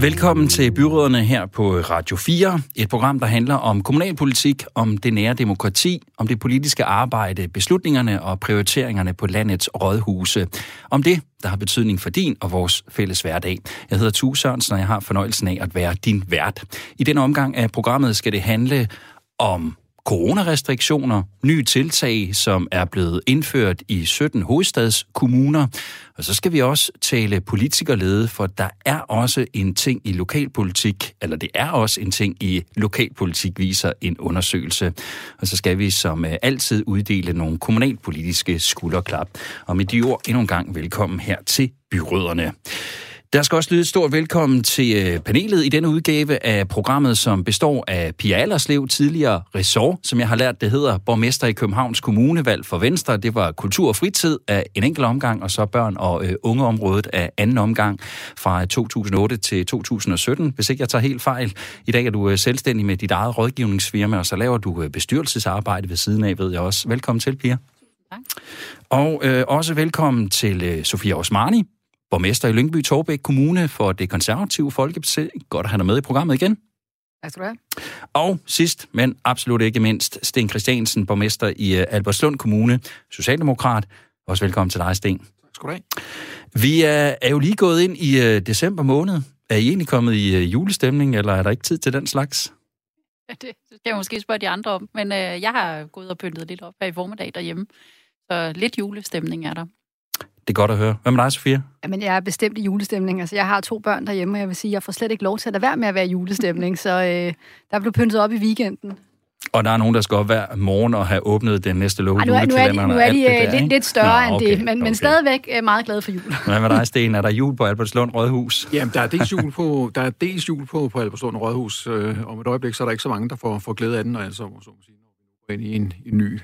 Velkommen til Byråderne her på Radio 4, et program, der handler om kommunalpolitik, om det nære demokrati, om det politiske arbejde, beslutningerne og prioriteringerne på landets rådhuse. Om det, der har betydning for din og vores fælles hverdag. Jeg hedder Tue Sørensen, og jeg har fornøjelsen af at være din vært. I denne omgang af programmet skal det handle om coronarestriktioner, nye tiltag, som er blevet indført i 17 hovedstadskommuner. Og så skal vi også tale politikerlede, for der er også en ting i lokalpolitik, eller det er også en ting i lokalpolitik, viser en undersøgelse. Og så skal vi som øh, altid uddele nogle kommunalpolitiske skulderklap. Og med de ord endnu en gang velkommen her til Byråderne. Der skal også lyde et stort velkommen til øh, panelet i denne udgave af programmet, som består af Pia Allerslev, tidligere ressort, som jeg har lært, det hedder borgmester i Københavns Kommune, valg for Venstre. Det var kultur og fritid af en enkelt omgang, og så børn- og øh, ungeområdet af anden omgang fra 2008 til 2017, hvis ikke jeg tager helt fejl. I dag er du øh, selvstændig med dit eget rådgivningsfirma, og så laver du øh, bestyrelsesarbejde ved siden af, ved jeg også. Velkommen til, Pia. Tak. Og øh, også velkommen til øh, Sofia Osmani, borgmester i Lyngby Torbæk Kommune for det konservative Folkeparti. Godt at have dig med i programmet igen. Tak skal du have. Og sidst, men absolut ikke mindst, Sten Christiansen, borgmester i øh, Albertslund Kommune, Socialdemokrat. Også velkommen til dig, Sten. Tak skal du have. Vi er, er jo lige gået ind i uh, december måned. Er I egentlig kommet i uh, julestemning, eller er der ikke tid til den slags? Ja, det skal jeg måske spørge de andre om, men uh, jeg har gået og pyntet lidt op her i formiddag derhjemme. Så lidt julestemning er der. Det er godt at høre. Hvad med dig, Sofia? Jamen, jeg er bestemt i julestemning. Altså, jeg har to børn derhjemme, og jeg vil sige, jeg får slet ikke lov til at lade være med at være i julestemning, så øh, der blev pyntet op i weekenden. Og der er nogen, der skal op hver morgen og have åbnet den næste lov. nu, er, nu er de, nu er de øh, lidt, lidt større Nå, okay, end det, men, okay. men stadigvæk er meget glad for jul. Hvad med dig, Sten? Er der jul på Albertslund Rådhus? Jamen, der er dels jul på, der er dels jul på, på Albertslund Rådhus. Øh, om et øjeblik, så er der ikke så mange, der får, får glæde af den, og altså, så må sige, når vi går ind i en, en ny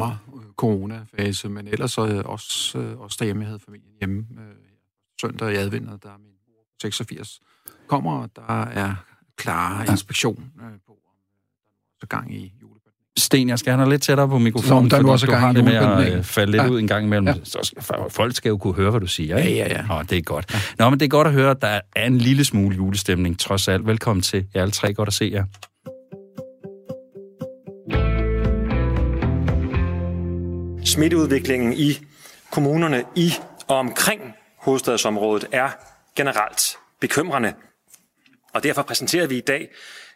øh, coronafase, men ellers så øh, også, øh, også derhjemme, jeg havde familien hjemme søndag i adventet, der er min 86 kommer, og der er klar inspektion på, om der er gang i julebaden. Sten, jeg skal have lidt tættere på mikrofonen, der er også du har det med at falde lidt ja. ud en gang imellem. Ja. Så folk skal jo kunne høre, hvad du siger. Ikke? Ja, ja, ja. Nå, det er godt. Ja. Nå, men det er godt at høre, at der er en lille smule julestemning, trods alt. Velkommen til jer alle tre. Godt at se jer. Smitteudviklingen i kommunerne i og omkring hovedstadsområdet er generelt bekymrende. Og derfor præsenterer vi i dag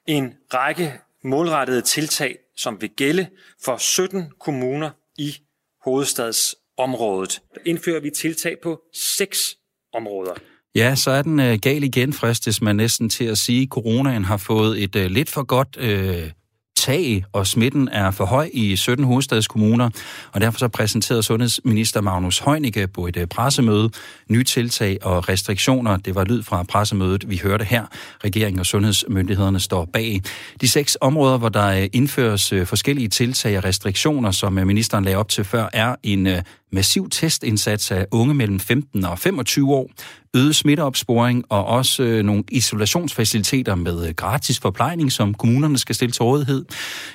en række målrettede tiltag, som vil gælde for 17 kommuner i hovedstadsområdet. Der indfører vi tiltag på seks områder. Ja, så er den øh, gal igen, fristes man næsten til at sige. Coronaen har fået et øh, lidt for godt øh, tag, og smitten er for høj i 17 hovedstadskommuner, og derfor så præsenterede sundhedsminister Magnus Heunicke på et øh, pressemøde nye tiltag og restriktioner. Det var lyd fra pressemødet, vi hørte her. Regeringen og sundhedsmyndighederne står bag. De seks områder, hvor der øh, indføres øh, forskellige tiltag og restriktioner, som ministeren lagde op til før, er en massiv testindsats af unge mellem 15 og 25 år, øget smitteopsporing og også øh, nogle isolationsfaciliteter med øh, gratis forplejning, som kommunerne skal stille til rådighed.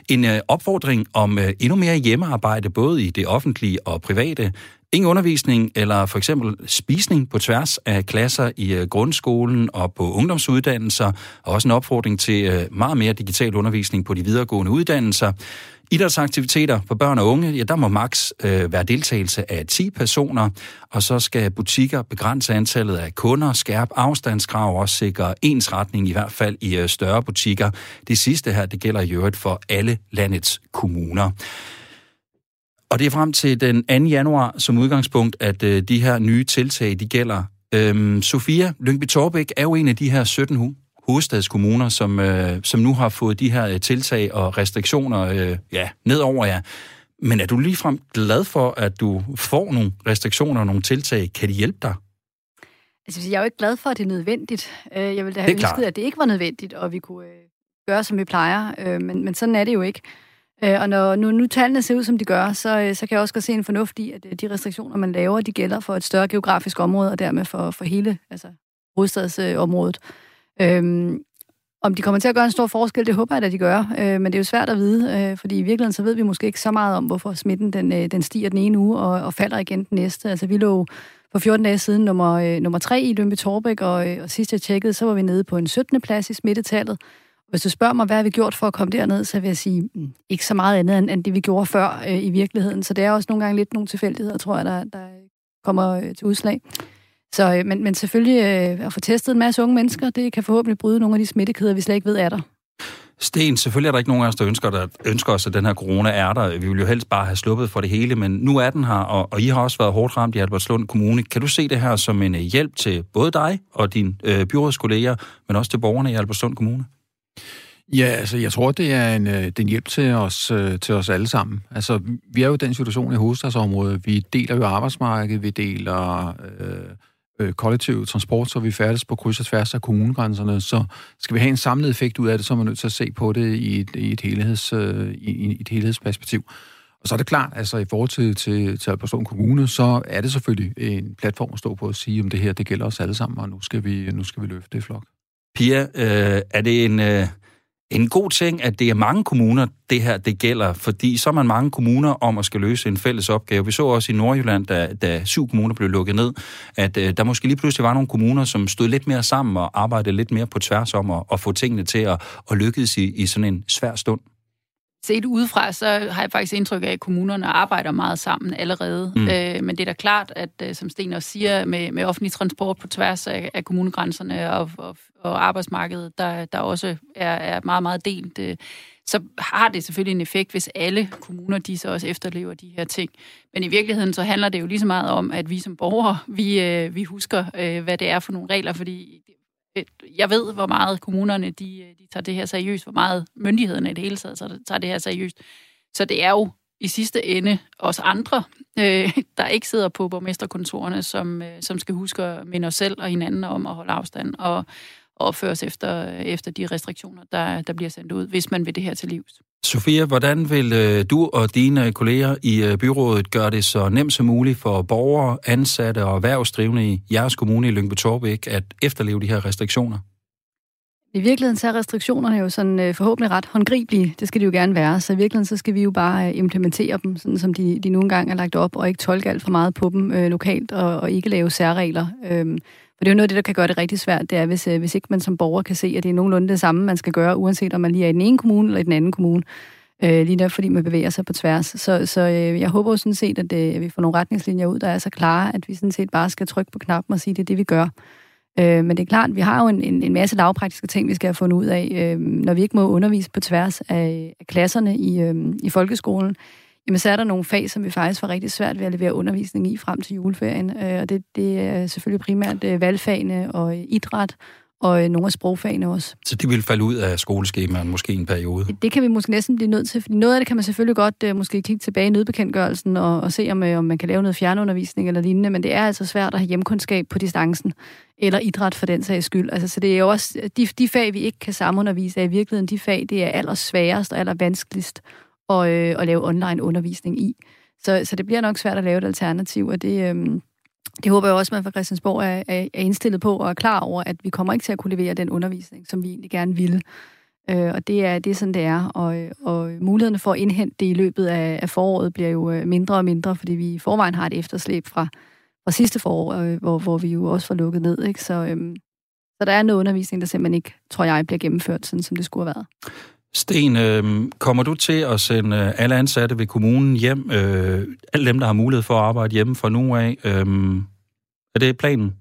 En øh, opfordring om øh, endnu mere hjemmearbejde, både i det offentlige og private. Ingen undervisning eller for eksempel spisning på tværs af klasser i øh, grundskolen og på ungdomsuddannelser, og også en opfordring til øh, meget mere digital undervisning på de videregående uddannelser. Idrætsaktiviteter for børn og unge, ja, der må maks øh, være deltagelse af 10 personer, og så skal butikker begrænse antallet af kunder, skærpe afstandskrav og sikre ensretning, i hvert fald i øh, større butikker. Det sidste her, det gælder i øvrigt for alle landets kommuner. Og det er frem til den 2. januar som udgangspunkt, at øh, de her nye tiltag, de gælder. Øhm, Sofia Lyngby Torbæk er jo en af de her 17 hovedstadskommuner, som, øh, som nu har fået de her øh, tiltag og restriktioner øh, ja, ned over jer. Men er du ligefrem glad for, at du får nogle restriktioner og nogle tiltag? Kan de hjælpe dig? Altså, jeg er jo ikke glad for, at det er nødvendigt. Øh, jeg ville da have ønsket, at det ikke var nødvendigt, og vi kunne øh, gøre, som vi plejer. Men, men sådan er det jo ikke. Og når nu, nu tallene ser ud, som de gør, så, så kan jeg også godt se en fornuft i, at de restriktioner, man laver, de gælder for et større geografisk område, og dermed for, for hele altså, hovedstadsområdet. Øhm, Om de kommer til at gøre en stor forskel, det håber jeg, at de gør. Øh, men det er jo svært at vide, øh, fordi i virkeligheden så ved vi måske ikke så meget om, hvorfor smitten den, øh, den stiger den ene uge og, og falder igen den næste. Altså vi lå for 14 dage siden nummer, øh, nummer 3 i Lønby Torbæk, og, øh, og sidst jeg tjekkede, så var vi nede på en 17. plads i smittetallet. Hvis du spørger mig, hvad har vi gjort for at komme derned, så vil jeg sige, mm, ikke så meget andet end, end det, vi gjorde før øh, i virkeligheden. Så det er også nogle gange lidt nogle tilfældigheder, tror jeg, der, der kommer øh, til udslag. Så, øh, men, men selvfølgelig øh, at få testet en masse unge mennesker, det kan forhåbentlig bryde nogle af de smittekæder, vi slet ikke ved er der. Sten, selvfølgelig er der ikke nogen af os, der ønsker, der ønsker os, at den her corona er der. Vi vil jo helst bare have sluppet for det hele, men nu er den her, og, og I har også været hårdt ramt i Albertslund Kommune. Kan du se det her som en hjælp til både dig og dine øh, byrådskolleger, men også til borgerne i Albertslund Kommune? Ja, altså jeg tror, det er en, det er en hjælp til os, til os alle sammen. Altså, vi er jo i den situation i hovedstadsområdet. Vi deler jo arbejdsmarkedet, vi deler øh, øh, kollektiv transport, så vi færdes på kryds og tværs af kommunegrænserne. Så skal vi have en samlet effekt ud af det, så er man nødt til at se på det i et, i et, helheds, øh, i et helhedsperspektiv. Og så er det klart, altså i forhold til, til, til Albertslund Kommune, så er det selvfølgelig en platform at stå på og sige, om det her, det gælder os alle sammen, og nu skal vi, nu skal vi løfte det flok. Pia, øh, er det en... Øh en god ting, at det er mange kommuner, det her det gælder, fordi så er man mange kommuner om at skal løse en fælles opgave. Vi så også i Nordjylland, da, da syv kommuner blev lukket ned, at øh, der måske lige pludselig var nogle kommuner, som stod lidt mere sammen og arbejdede lidt mere på tværs om at, at få tingene til at, at lykkes i, i sådan en svær stund. Set udefra, så har jeg faktisk indtryk af, at kommunerne arbejder meget sammen allerede. Mm. Øh, men det er da klart, at øh, som Sten også siger, med, med offentlig transport på tværs af, af kommunegrænserne og, og, og arbejdsmarkedet, der, der også er, er meget, meget delt, øh, så har det selvfølgelig en effekt, hvis alle kommuner de så også efterlever de her ting. Men i virkeligheden så handler det jo lige så meget om, at vi som borgere, vi, øh, vi husker, øh, hvad det er for nogle regler, fordi jeg ved, hvor meget kommunerne de, de tager det her seriøst, hvor meget myndighederne i det hele taget tager det her seriøst. Så det er jo i sidste ende os andre, øh, der ikke sidder på borgmesterkontorerne, som, øh, som skal huske at minde os selv og hinanden om at holde afstand og, opføres efter, efter de restriktioner, der, der bliver sendt ud, hvis man vil det her til livs. Sofia, hvordan vil øh, du og dine kolleger i øh, byrådet gøre det så nemt som muligt for borgere, ansatte og erhvervsdrivende i jeres kommune i Lyngby Torbæk at efterleve de her restriktioner? I virkeligheden så er restriktionerne jo sådan øh, forhåbentlig ret håndgribelige. Det skal de jo gerne være. Så i virkeligheden så skal vi jo bare implementere dem, sådan som de, de nogle gange er lagt op, og ikke tolke alt for meget på dem øh, lokalt, og, og ikke lave særregler. Øh, for det er jo noget af det, der kan gøre det rigtig svært, det er, hvis, øh, hvis ikke man som borger kan se, at det er nogenlunde det samme, man skal gøre, uanset om man lige er i den ene kommune eller i den anden kommune. Øh, lige der, fordi man bevæger sig på tværs. Så, så øh, jeg håber jo sådan set, at, øh, at vi får nogle retningslinjer ud, der er så klare, at vi sådan set bare skal trykke på knappen og sige, at det er det, vi gør. Øh, men det er klart, at vi har jo en, en, en masse lavpraktiske ting, vi skal have fundet ud af, øh, når vi ikke må undervise på tværs af, af klasserne i, øh, i folkeskolen jamen så er der nogle fag, som vi faktisk var rigtig svært ved at levere undervisning i frem til juleferien. Øh, og det, det er selvfølgelig primært øh, valgfagene og øh, idræt, og nogle af sprogfagene også. Så de vil falde ud af skoleskemaet måske en periode? Det, det kan vi måske næsten blive nødt til, fordi noget af det kan man selvfølgelig godt måske kigge tilbage i nødbekendtgørelsen og, og se, om, om man kan lave noget fjernundervisning eller lignende, men det er altså svært at have hjemkundskab på distancen, eller idræt for den sags skyld. Altså, så det er jo også, de, de fag, vi ikke kan samundervise, er i virkeligheden de fag, det er allersværest og allervanskeligst og, øh, og lave online undervisning i. Så, så det bliver nok svært at lave et alternativ, og det, øh, det håber jeg også, at man fra Christiansborg er, er, er indstillet på og er klar over, at vi kommer ikke til at kunne levere den undervisning, som vi egentlig gerne ville. Øh, og det er, det er sådan, det er. Og, og mulighederne for at indhente det i løbet af, af foråret bliver jo øh, mindre og mindre, fordi vi i forvejen har et efterslæb fra, fra sidste forår, øh, hvor, hvor vi jo også var lukket ned. Ikke? Så, øh, så der er noget undervisning, der simpelthen ikke, tror jeg, bliver gennemført, sådan som det skulle have været. Sten, øh, kommer du til at sende øh, alle ansatte ved kommunen hjem, øh, alle dem, der har mulighed for at arbejde hjemme fra nu af? Øh, er det planen?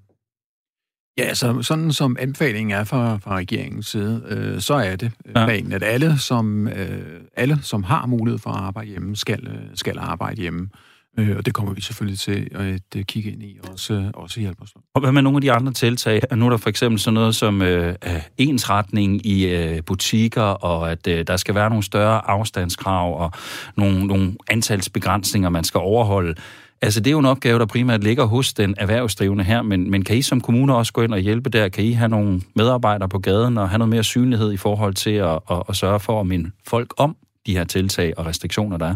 Ja, altså sådan som anbefalingen er fra, fra regeringens side, øh, så er det ja. planen, at alle som, øh, alle, som har mulighed for at arbejde hjemme, skal, øh, skal arbejde hjemme. Øh, Øh, og det kommer vi selvfølgelig til at øh, kigge ind i, også, øh, også hjælpe os. Og hvad med nogle af de andre tiltag? Nu er der for eksempel sådan noget som øh, ensretning i øh, butikker, og at øh, der skal være nogle større afstandskrav og nogle, nogle antalsbegrænsninger, man skal overholde. Altså, det er jo en opgave, der primært ligger hos den erhvervsdrivende her, men, men kan I som kommune også gå ind og hjælpe der? Kan I have nogle medarbejdere på gaden og have noget mere synlighed i forhold til at, at, at sørge for at minde folk om de her tiltag og restriktioner, der er?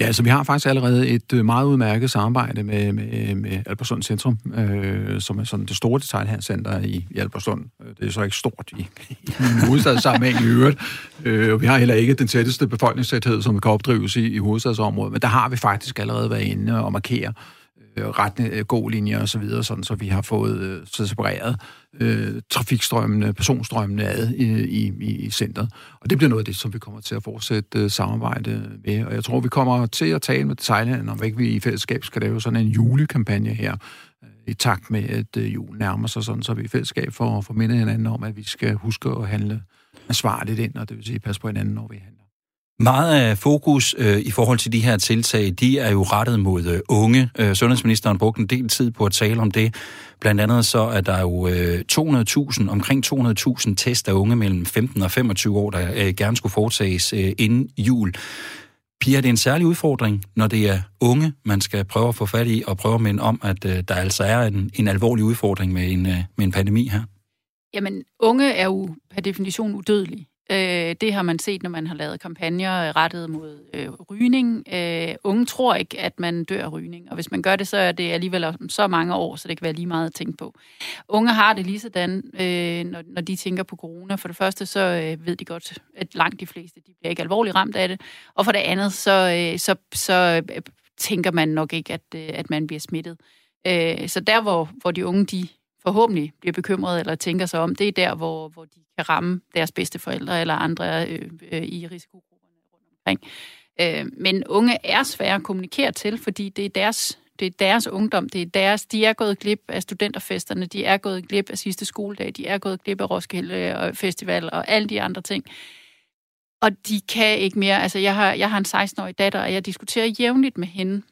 Ja, altså vi har faktisk allerede et øh, meget udmærket samarbejde med, med, med Albersund Centrum, øh, som er sådan det store detaljhandelscenter i, i Albersund. Øh, det er så ikke stort i, i hovedstadssammenhæng i øvrigt. Øh, og vi har heller ikke den tætteste befolkningstæthed, som kan opdrives i, i hovedstadsområdet, men der har vi faktisk allerede været inde og markere øh, retne, øh, god linjer og så videre, sådan, så vi har fået øh, så separeret øh, trafikstrømmene, personstrømmene ad i, i, i centret. Og det bliver noget af det, som vi kommer til at fortsætte øh, samarbejde med. Og jeg tror, vi kommer til at tale med Thailand, om ikke vi i fællesskab skal lave sådan en julekampagne her, øh, i takt med, at øh, julen nærmer sig sådan, så vi i fællesskab får, får mindet hinanden om, at vi skal huske at handle ansvarligt ind, og det vil sige passe på hinanden, når vi handler. Meget af fokus øh, i forhold til de her tiltag, de er jo rettet mod øh, unge. Øh, sundhedsministeren brugte en del tid på at tale om det. Blandt andet så er der jo øh, 200.000, omkring 200.000 test af unge mellem 15 og 25 år, der øh, gerne skulle foretages øh, inden jul. Pia, er en særlig udfordring, når det er unge, man skal prøve at få fat i, og prøve at minde om, at øh, der altså er en, en alvorlig udfordring med en, øh, med en pandemi her? Jamen, unge er jo per definition udødelige. Øh, det har man set, når man har lavet kampagner øh, rettet mod øh, rygning. Øh, unge tror ikke, at man dør af rygning, og hvis man gør det, så er det alligevel om så mange år, så det kan være lige meget at tænke på. Unge har det lige sådan, øh, når, når de tænker på corona. For det første, så øh, ved de godt, at langt de fleste de bliver ikke alvorligt ramt af det, og for det andet, så, øh, så, så øh, tænker man nok ikke, at, øh, at man bliver smittet. Øh, så der, hvor, hvor de unge de forhåbentlig bliver bekymrede eller tænker sig om, det er der, hvor, hvor de kan ramme deres bedste forældre eller andre øh, øh, i risikogrupperne rundt omkring. Øh, men unge er svære at kommunikere til, fordi det er deres det er deres ungdom, det er deres, de er gået glip af studenterfesterne, de er gået glip af sidste skoledag, de er gået glip af Roskilde og Festival og alle de andre ting. Og de kan ikke mere. Altså, jeg har, jeg har en 16-årig datter, og jeg diskuterer jævnligt med hende,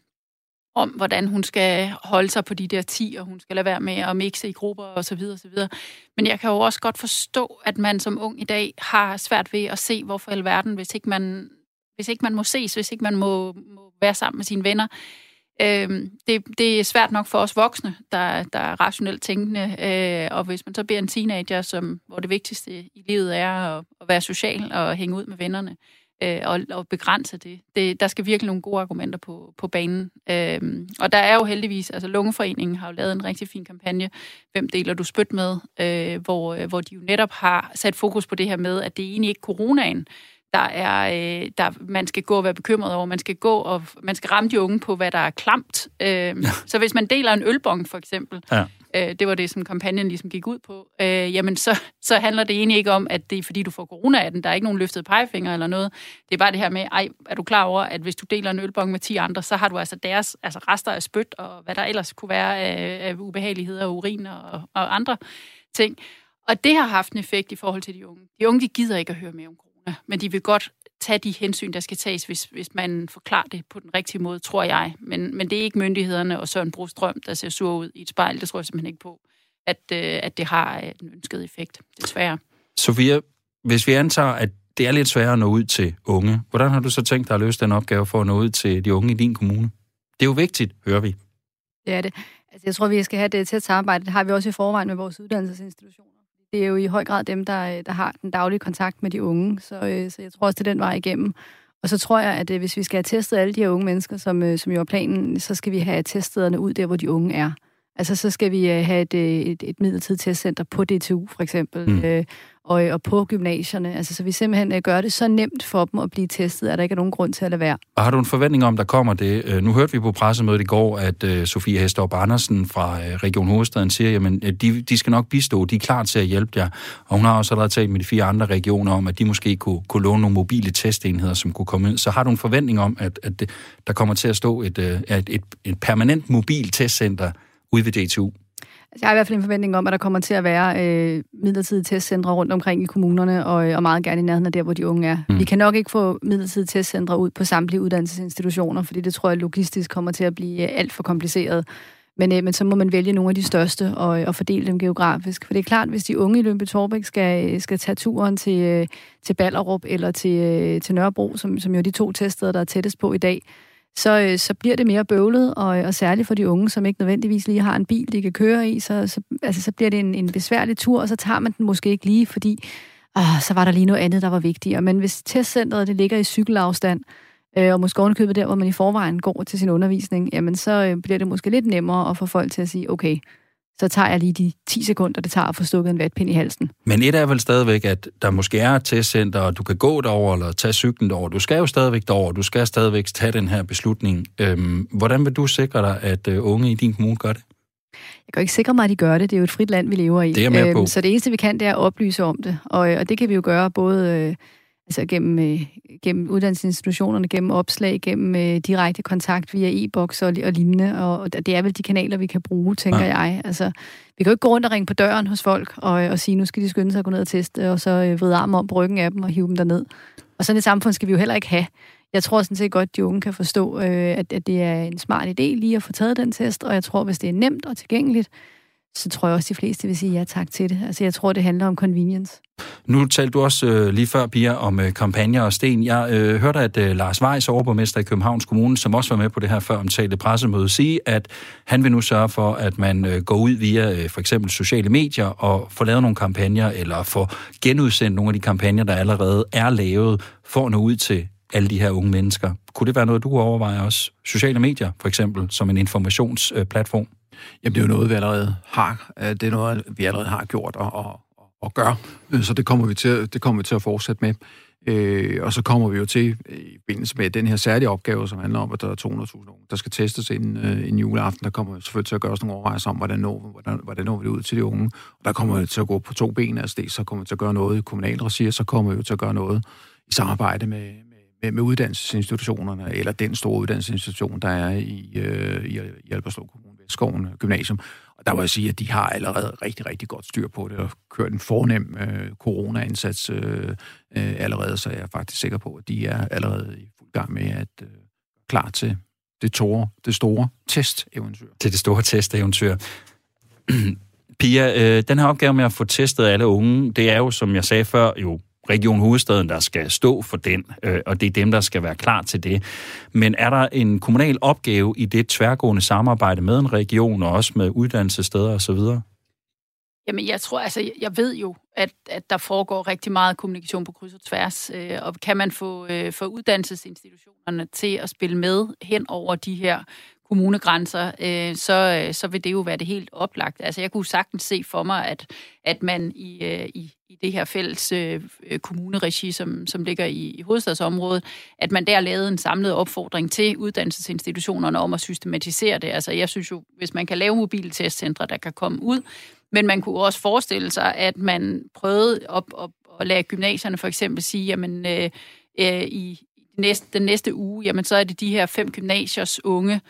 om, hvordan hun skal holde sig på de der 10, og hun skal lade være med at mixe i grupper og så videre, og så videre. Men jeg kan jo også godt forstå, at man som ung i dag har svært ved at se, hvorfor i alverden, hvis ikke man, hvis ikke man må ses, hvis ikke man må, må være sammen med sine venner. Øhm, det, det er svært nok for os voksne, der, der er rationelt tænkende, øh, og hvis man så bliver en teenager, som, hvor det vigtigste i livet er at, at være social og hænge ud med vennerne, øh, og, og begrænse det. det. Der skal virkelig nogle gode argumenter på, på banen. Øh, og der er jo heldigvis, altså Lungeforeningen har jo lavet en rigtig fin kampagne, Hvem deler du spyt med, øh, hvor, øh, hvor de jo netop har sat fokus på det her med, at det er egentlig ikke coronaen, der er, øh, der, man skal gå og være bekymret over. Man skal gå og man skal ramme de unge på, hvad der er klamt. Øh, ja. Så hvis man deler en ølbong, for eksempel, ja øh, det var det, som kampagnen ligesom gik ud på, øh, jamen så, så handler det egentlig ikke om, at det er fordi, du får corona af den. Der er ikke nogen løftet pegefinger eller noget. Det er bare det her med, ej, er du klar over, at hvis du deler en ølbong med 10 andre, så har du altså deres altså rester af spyt, og hvad der ellers kunne være af, af ubehageligheder, urin og, og andre ting. Og det har haft en effekt i forhold til de unge. De unge, de gider ikke at høre mere om corona, men de vil godt tage de hensyn, der skal tages, hvis, hvis man forklarer det på den rigtige måde, tror jeg. Men, men det er ikke myndighederne og Søren Brostrøm, der ser sur ud i et spejl. Det tror jeg simpelthen ikke på, at, øh, at det har øh, den ønskede effekt, desværre. Sofia, hvis vi antager, at det er lidt sværere at nå ud til unge, hvordan har du så tænkt dig at løse den opgave for at nå ud til de unge i din kommune? Det er jo vigtigt, hører vi. Det er det. Altså, jeg tror, vi skal have det tæt samarbejde. Det har vi også i forvejen med vores uddannelsesinstitutioner det er jo i høj grad dem, der, der har den daglige kontakt med de unge. Så, øh, så jeg tror også, det er den vej igennem. Og så tror jeg, at øh, hvis vi skal have testet alle de her unge mennesker, som, øh, som jo er planen, så skal vi have teststederne ud der, hvor de unge er. Altså, så skal vi have et, et, et midlertidigt testcenter på DTU, for eksempel. Mm. Øh, og, og på gymnasierne. Altså, så vi simpelthen øh, gør det så nemt for dem at blive testet, at der ikke er nogen grund til at lade være. Og har du en forventning om, der kommer det? Øh, nu hørte vi på pressemødet i går, at uh, Sofie Hestorp Andersen fra uh, Region Hovedstaden siger, at de, de skal nok bistå, de er klar til at hjælpe jer. Og hun har også allerede talt med de fire andre regioner om, at de måske kunne, kunne låne nogle mobile testenheder, som kunne komme ind. Så har du en forventning om, at, at det, der kommer til at stå et, et, et, et permanent mobil testcenter ude ved DTU? Altså, jeg har i hvert fald en forventning om, at der kommer til at være øh, midlertidige testcentre rundt omkring i kommunerne, og, og meget gerne i nærheden af der, hvor de unge er. Mm. Vi kan nok ikke få midlertidige testcentre ud på samtlige uddannelsesinstitutioner, fordi det tror jeg logistisk kommer til at blive øh, alt for kompliceret. Men, øh, men så må man vælge nogle af de største og, og fordele dem geografisk. For det er klart, hvis de unge i Lønby Torbæk skal, skal tage turen til, øh, til Ballerup eller til, øh, til Nørrebro, som, som jo er de to teststeder, der er tættest på i dag, så, øh, så bliver det mere bøvlet, og, øh, og særligt for de unge, som ikke nødvendigvis lige har en bil, de kan køre i, så, så, altså, så bliver det en, en besværlig tur, og så tager man den måske ikke lige, fordi åh, så var der lige noget andet, der var vigtigere. Men hvis testcentret det ligger i cykelafstand, øh, og måske ovenkøbet der, hvor man i forvejen går til sin undervisning, jamen så øh, bliver det måske lidt nemmere at få folk til at sige, okay, så tager jeg lige de 10 sekunder, det tager at få stukket en vatpind i halsen. Men et er vel stadigvæk, at der måske er et testcenter, og du kan gå derover eller tage cyklen derover. Du skal jo stadigvæk derover, du skal stadigvæk tage den her beslutning. Øhm, hvordan vil du sikre dig, at øh, unge i din kommune gør det? Jeg kan ikke sikre mig, at de gør det. Det er jo et frit land, vi lever i. Det er med på. Øhm, så det eneste, vi kan, det er at oplyse om det. Og, og det kan vi jo gøre både øh, altså gennem, øh, gennem uddannelsesinstitutionerne, gennem opslag, gennem øh, direkte kontakt via e-boks og, og lignende. Og, og det er vel de kanaler, vi kan bruge, tænker ja. jeg. Altså, vi kan jo ikke gå rundt og ringe på døren hos folk og, og sige, nu skal de skynde sig at gå ned og teste, og så øh, vride armen om på ryggen af dem og hive dem derned. Og sådan et samfund skal vi jo heller ikke have. Jeg tror sådan set godt, at de unge kan forstå, øh, at, at det er en smart idé lige at få taget den test, og jeg tror, hvis det er nemt og tilgængeligt, så tror jeg også, de fleste vil sige ja tak til det. Altså, jeg tror, det handler om convenience. Nu talte du også øh, lige før, Pia, om øh, kampagner og sten. Jeg øh, hørte, at øh, Lars Weiss, overborgmester i Københavns Kommune, som også var med på det her før omtalte pressemøde, sige, at han vil nu sørge for, at man øh, går ud via øh, for eksempel sociale medier og får lavet nogle kampagner, eller får genudsendt nogle af de kampagner, der allerede er lavet, for at nå ud til alle de her unge mennesker. Kunne det være noget, du overvejer også? Sociale medier, for eksempel, som en informationsplatform? Jamen, det er jo noget, vi allerede har. Øh, det er noget, vi allerede har gjort og, og, og gør. Øh, så det kommer vi til, det kommer vi til at fortsætte med. Øh, og så kommer vi jo til, øh, i forbindelse med den her særlige opgave, som handler om, at der er 200.000 unge, der skal testes inden øh, en juleaften, der kommer vi selvfølgelig til at gøre os nogle overvejelser om, hvordan når, hvordan, hvordan når vi det ud til de unge. Og der kommer vi til at gå på to ben, altså det, så kommer vi til at gøre noget i kommunal regi, og så kommer vi til at gøre noget i samarbejde med, med, med uddannelsesinstitutionerne, eller den store uddannelsesinstitution, der er i, øh, i, i Alberslev Kommune, Skoven Gymnasium. Og der må jeg sige, at de har allerede rigtig, rigtig godt styr på det, og kørt en fornem øh, corona-indsats øh, øh, allerede, så jeg er faktisk sikker på, at de er allerede i fuld gang med at øh, klar til det, tåre, det store testeventyr. Til det store testeventyr. Pia, øh, den her opgave med at få testet alle unge, det er jo, som jeg sagde før, jo Region Hovedstaden, der skal stå for den, øh, og det er dem, der skal være klar til det. Men er der en kommunal opgave i det tværgående samarbejde med en region, og også med uddannelsessteder osv.? Jamen, jeg tror, altså, jeg ved jo, at, at der foregår rigtig meget kommunikation på kryds og tværs, øh, og kan man få, øh, få uddannelsesinstitutionerne til at spille med hen over de her kommunegrænser, øh, så, øh, så vil det jo være det helt oplagt. Altså, jeg kunne sagtens se for mig, at, at man i, øh, i, i det her fælles øh, øh, kommuneregi, som, som ligger i, i hovedstadsområdet, at man der lavede en samlet opfordring til uddannelsesinstitutionerne om at systematisere det. Altså, jeg synes jo, hvis man kan lave mobile testcentre, der kan komme ud, men man kunne også forestille sig, at man prøvede op, op, at lade gymnasierne for eksempel sige, jamen øh, øh, i næste, den næste uge, jamen så er det de her fem gymnasiers unge,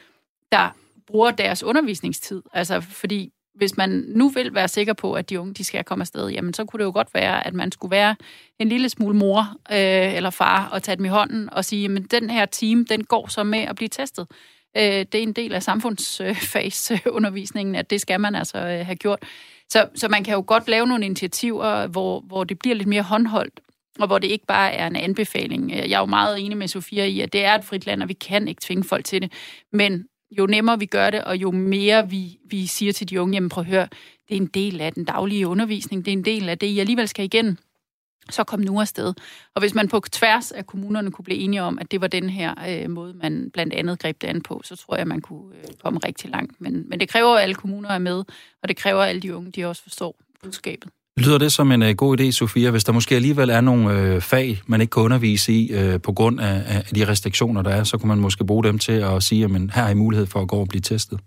der bruger deres undervisningstid. Altså, fordi hvis man nu vil være sikker på, at de unge de skal komme afsted, jamen så kunne det jo godt være, at man skulle være en lille smule mor øh, eller far og tage dem i hånden og sige, jamen den her team, den går så med at blive testet. Øh, det er en del af samfundsfagsundervisningen, at det skal man altså øh, have gjort. Så, så man kan jo godt lave nogle initiativer, hvor, hvor det bliver lidt mere håndholdt, og hvor det ikke bare er en anbefaling. Jeg er jo meget enig med Sofia i, at det er et frit land, og vi kan ikke tvinge folk til det. Men jo nemmere vi gør det, og jo mere vi, vi siger til de unge, jamen prøv at høre, det er en del af den daglige undervisning, det er en del af det, I alligevel skal igen, så kom nu afsted. Og hvis man på tværs af kommunerne kunne blive enige om, at det var den her øh, måde, man blandt andet greb det an på, så tror jeg, man kunne øh, komme rigtig langt. Men, men det kræver, at alle kommuner er med, og det kræver, at alle de unge de også forstår budskabet. Lyder det som en uh, god idé, Sofia, hvis der måske alligevel er nogle uh, fag, man ikke kan undervise i uh, på grund af, af de restriktioner, der er, så kunne man måske bruge dem til at sige, at her er I mulighed for at gå og blive testet?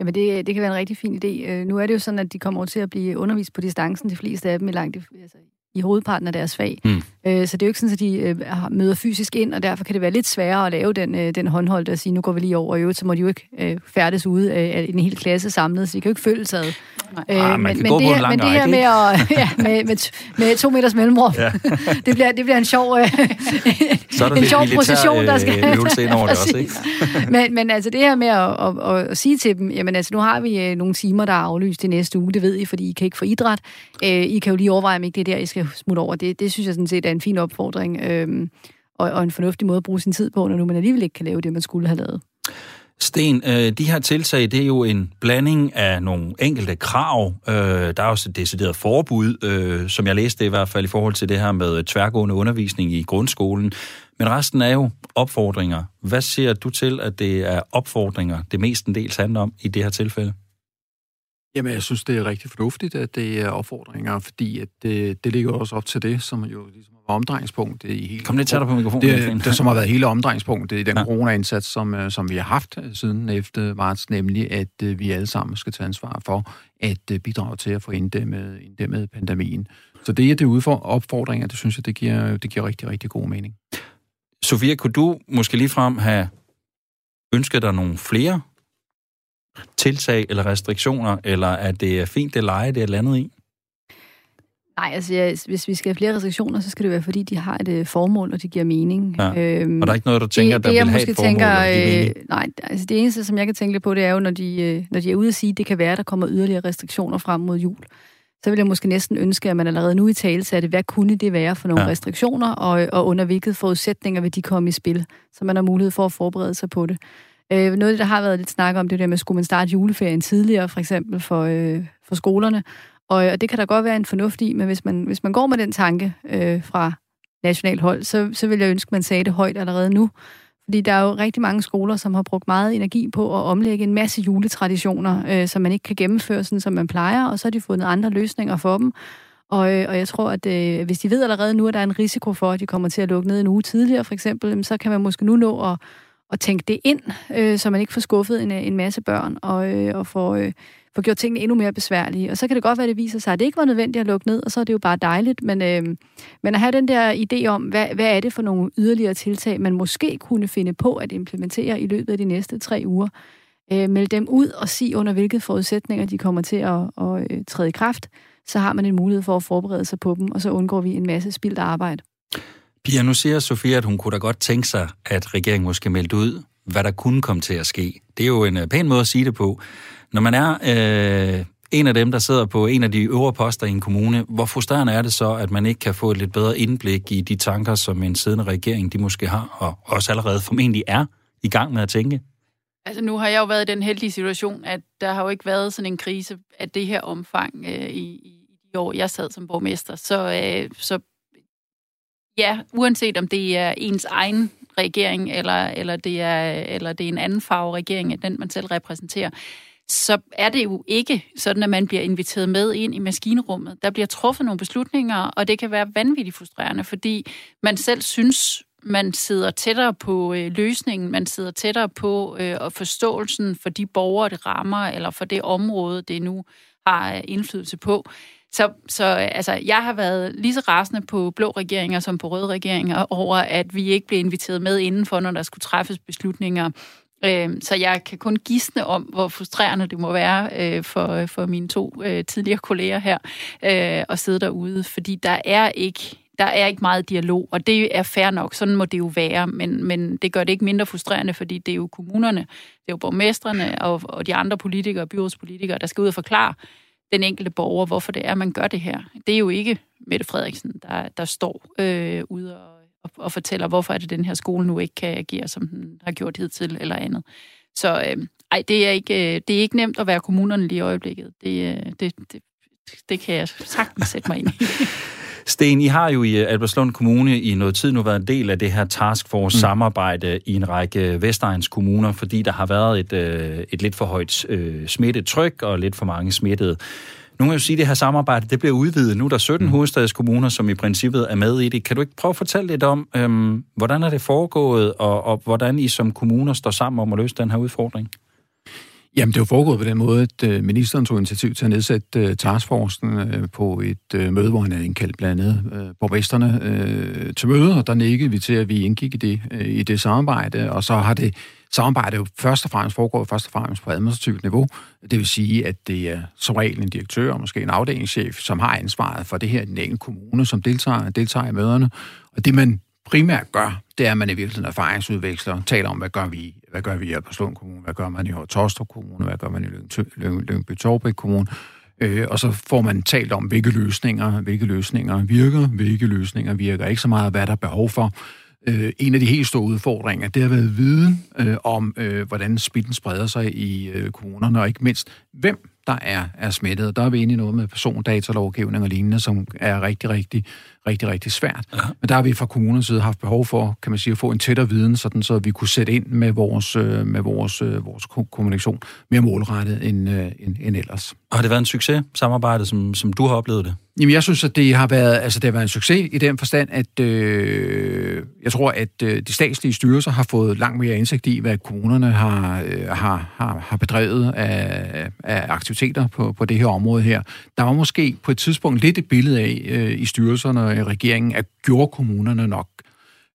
Jamen, det, det kan være en rigtig fin idé. Uh, nu er det jo sådan, at de kommer til at blive undervist på distancen, de fleste af dem, i langt altså, i hovedparten af deres fag. Mm. Øh, så det er jo ikke sådan, at de øh, møder fysisk ind, og derfor kan det være lidt sværere at lave den, øh, den håndholdte og sige, nu går vi lige over, og øvrigt, så må de jo ikke øh, færdes ude af en hel klasse samlet, så de kan jo ikke følge sig. Øh, ah, men, men, det her, men det her med, at, ja, med, med, med to meters mellemrum, ja. det, bliver, det bliver en sjov, øh, så er der en sjov procession, der skal... øvelse ind over det også, ikke? men, men altså det her med at, at, at, at sige til dem, jamen altså nu har vi nogle timer, der er aflyst i næste uge, det ved I, fordi I kan ikke få idræt. Øh, I kan jo lige overveje, om ikke det er der, I skal smutte over. Det, det synes jeg sådan set er en fin opfordring, øh, og, og en fornuftig måde at bruge sin tid på, når nu man alligevel ikke kan lave det, man skulle have lavet. Sten, øh, de her tiltag, det er jo en blanding af nogle enkelte krav. Øh, der er også et decideret forbud, øh, som jeg læste i hvert fald i forhold til det her med tværgående undervisning i grundskolen. Men resten er jo opfordringer. Hvad ser du til, at det er opfordringer, det mest en dels handler om i det her tilfælde? Jamen, jeg synes, det er rigtig fornuftigt, at det er opfordringer, fordi at det, det ligger også op til det, som jo ligesom omdrejningspunktet i hele... Kom lidt tættere på mikrofonen. Det, det, som har været hele omdrejningspunktet i den ja. corona-indsats, som, øh, som vi har haft siden efter marts, nemlig at øh, vi alle sammen skal tage ansvar for at øh, bidrage til at få inddæmmet, inddæmmet pandemien. Så det er det udfor opfordringer, det synes jeg, det giver, det giver rigtig, rigtig god mening. Sofia, kunne du måske lige frem have ønsket dig nogle flere tiltag eller restriktioner, eller er det fint, det leje, det er landet i? Nej, altså ja, hvis vi skal have flere restriktioner, så skal det være, fordi de har et uh, formål, og de giver mening. Ja. Øhm, og der er ikke noget, du tænker, det, der det, vil have et formål? Tænker, øh, nej, altså det eneste, som jeg kan tænke på, det er jo, når de, øh, når de er ude at sige, at det kan være, at der kommer yderligere restriktioner frem mod jul. Så vil jeg måske næsten ønske, at man allerede nu i tale satte, hvad kunne det være for nogle ja. restriktioner, og, og under hvilke forudsætninger vil de komme i spil, så man har mulighed for at forberede sig på det. Øh, noget, der har været lidt snak om, det der med, skulle man starte juleferien tidligere, for eksempel for, øh, for skolerne. Og, og det kan der godt være en fornuft i, men hvis man, hvis man går med den tanke øh, fra national hold, så, så vil jeg ønske, at man sagde det højt allerede nu. Fordi der er jo rigtig mange skoler, som har brugt meget energi på at omlægge en masse juletraditioner, øh, som man ikke kan gennemføre, sådan som man plejer, og så har de fundet andre løsninger for dem. Og, øh, og jeg tror, at øh, hvis de ved allerede nu, at der er en risiko for, at de kommer til at lukke ned en uge tidligere, for eksempel, så kan man måske nu nå at at tænke det ind, øh, så man ikke får skuffet en, øh, en masse børn og, øh, og får, øh, får gjort tingene endnu mere besværlige. Og så kan det godt være, at det viser sig, at det ikke var nødvendigt at lukke ned, og så er det jo bare dejligt. Men, øh, men at have den der idé om, hvad, hvad er det for nogle yderligere tiltag, man måske kunne finde på at implementere i løbet af de næste tre uger, øh, melde dem ud og sige under hvilke forudsætninger de kommer til at, at, at træde i kraft, så har man en mulighed for at forberede sig på dem, og så undgår vi en masse spildt arbejde. Pia, nu siger Sofia, at hun kunne da godt tænke sig, at regeringen måske meldte ud, hvad der kunne komme til at ske. Det er jo en øh, pæn måde at sige det på. Når man er øh, en af dem, der sidder på en af de øvre poster i en kommune, hvor frustrerende er det så, at man ikke kan få et lidt bedre indblik i de tanker, som en siddende regering de måske har, og også allerede formentlig er i gang med at tænke? Altså nu har jeg jo været i den heldige situation, at der har jo ikke været sådan en krise af det her omfang øh, i, i de år, jeg sad som borgmester. Så, øh, så ja, uanset om det er ens egen regering, eller, eller, det er, eller det er en anden farve regering, end den man selv repræsenterer, så er det jo ikke sådan, at man bliver inviteret med ind i maskinrummet. Der bliver truffet nogle beslutninger, og det kan være vanvittigt frustrerende, fordi man selv synes, man sidder tættere på øh, løsningen, man sidder tættere på øh, forståelsen for de borgere, det rammer, eller for det område, det nu har øh, indflydelse på. Så, så øh, altså, jeg har været lige så rasende på blå regeringer som på røde regeringer over, at vi ikke blev inviteret med indenfor, når der skulle træffes beslutninger. Øh, så jeg kan kun gisne om, hvor frustrerende det må være øh, for, øh, for mine to øh, tidligere kolleger her øh, at sidde derude, fordi der er ikke der er ikke meget dialog, og det er fair nok, sådan må det jo være, men, men det gør det ikke mindre frustrerende, fordi det er jo kommunerne, det er jo borgmestrene og, og de andre politikere, byrådspolitikere, der skal ud og forklare, den enkelte borger, hvorfor det er, man gør det her. Det er jo ikke Mette Frederiksen, der, der står øh, ude og, og, og fortæller, hvorfor er det, den her skole nu ikke kan agere, som den har gjort hidtil, eller andet. Så øh, ej, det er, ikke, øh, det er ikke nemt at være kommunerne lige i øjeblikket. Det, øh, det, det, det kan jeg sagtens sætte mig ind i. Sten, I har jo i øh, Albertslund Kommune i noget tid nu været en del af det her taskforce-samarbejde mm. i en række Vestegns kommuner, fordi der har været et, øh, et lidt for højt øh, smittetryk og lidt for mange smittede. Nu kan jeg jo sige, at det her samarbejde det bliver udvidet. Nu er der 17 mm. hovedstadskommuner, som i princippet er med i det. Kan du ikke prøve at fortælle lidt om, øhm, hvordan er det foregået, og, og hvordan I som kommuner står sammen om at løse den her udfordring? Jamen, det er jo foregået på den måde, at øh, ministeren tog initiativ til at nedsætte øh, taskforcen øh, på et møde, hvor han havde indkaldt blandt andet borgmesterne til møde, og der nikkede vi til, at vi indgik i det, i det samarbejde, og så har det samarbejde jo først og fremmest foregået først og fremmest på administrativt niveau. Det vil sige, at det er som regel en direktør og måske en afdelingschef, som har ansvaret for det her i den enkelte kommune, som deltager, deltager i møderne. Og det man primært gør, det er, at man i virkeligheden erfaringsudveksler, taler om, hvad gør vi, hvad gør vi i Alberslund Kommune, hvad gør man i Hortostrup Kommune, hvad gør man i Lyngby Torbæk Kommune, øh, og så får man talt om, hvilke løsninger, hvilke løsninger virker, hvilke løsninger virker ikke så meget, hvad der er behov for. Øh, en af de helt store udfordringer, det har været viden øh, om, øh, hvordan smitten spreder sig i øh, kommunerne, og ikke mindst, hvem der er, er smittet. Der er vi inde i noget med persondatalovgivning og lignende, som er rigtig, rigtig, rigtig, rigtig svært. Ja. Men der har vi fra kommunens side haft behov for, kan man sige, at få en tættere viden, sådan, så vi kunne sætte ind med vores, øh, med vores, øh, vores kommunikation mere målrettet end, øh, end, end ellers. Og har det været en succes, samarbejdet, som, som du har oplevet det? Jamen, jeg synes, at det har været, altså, det har været en succes i den forstand, at øh, jeg tror, at øh, de statslige styrelser har fået langt mere indsigt i, hvad kommunerne har, øh, har, har, har bedrevet af, af aktiviteter på, på det her område her. Der var måske på et tidspunkt lidt et billede af øh, i styrelserne i regeringen, at gjorde kommunerne nok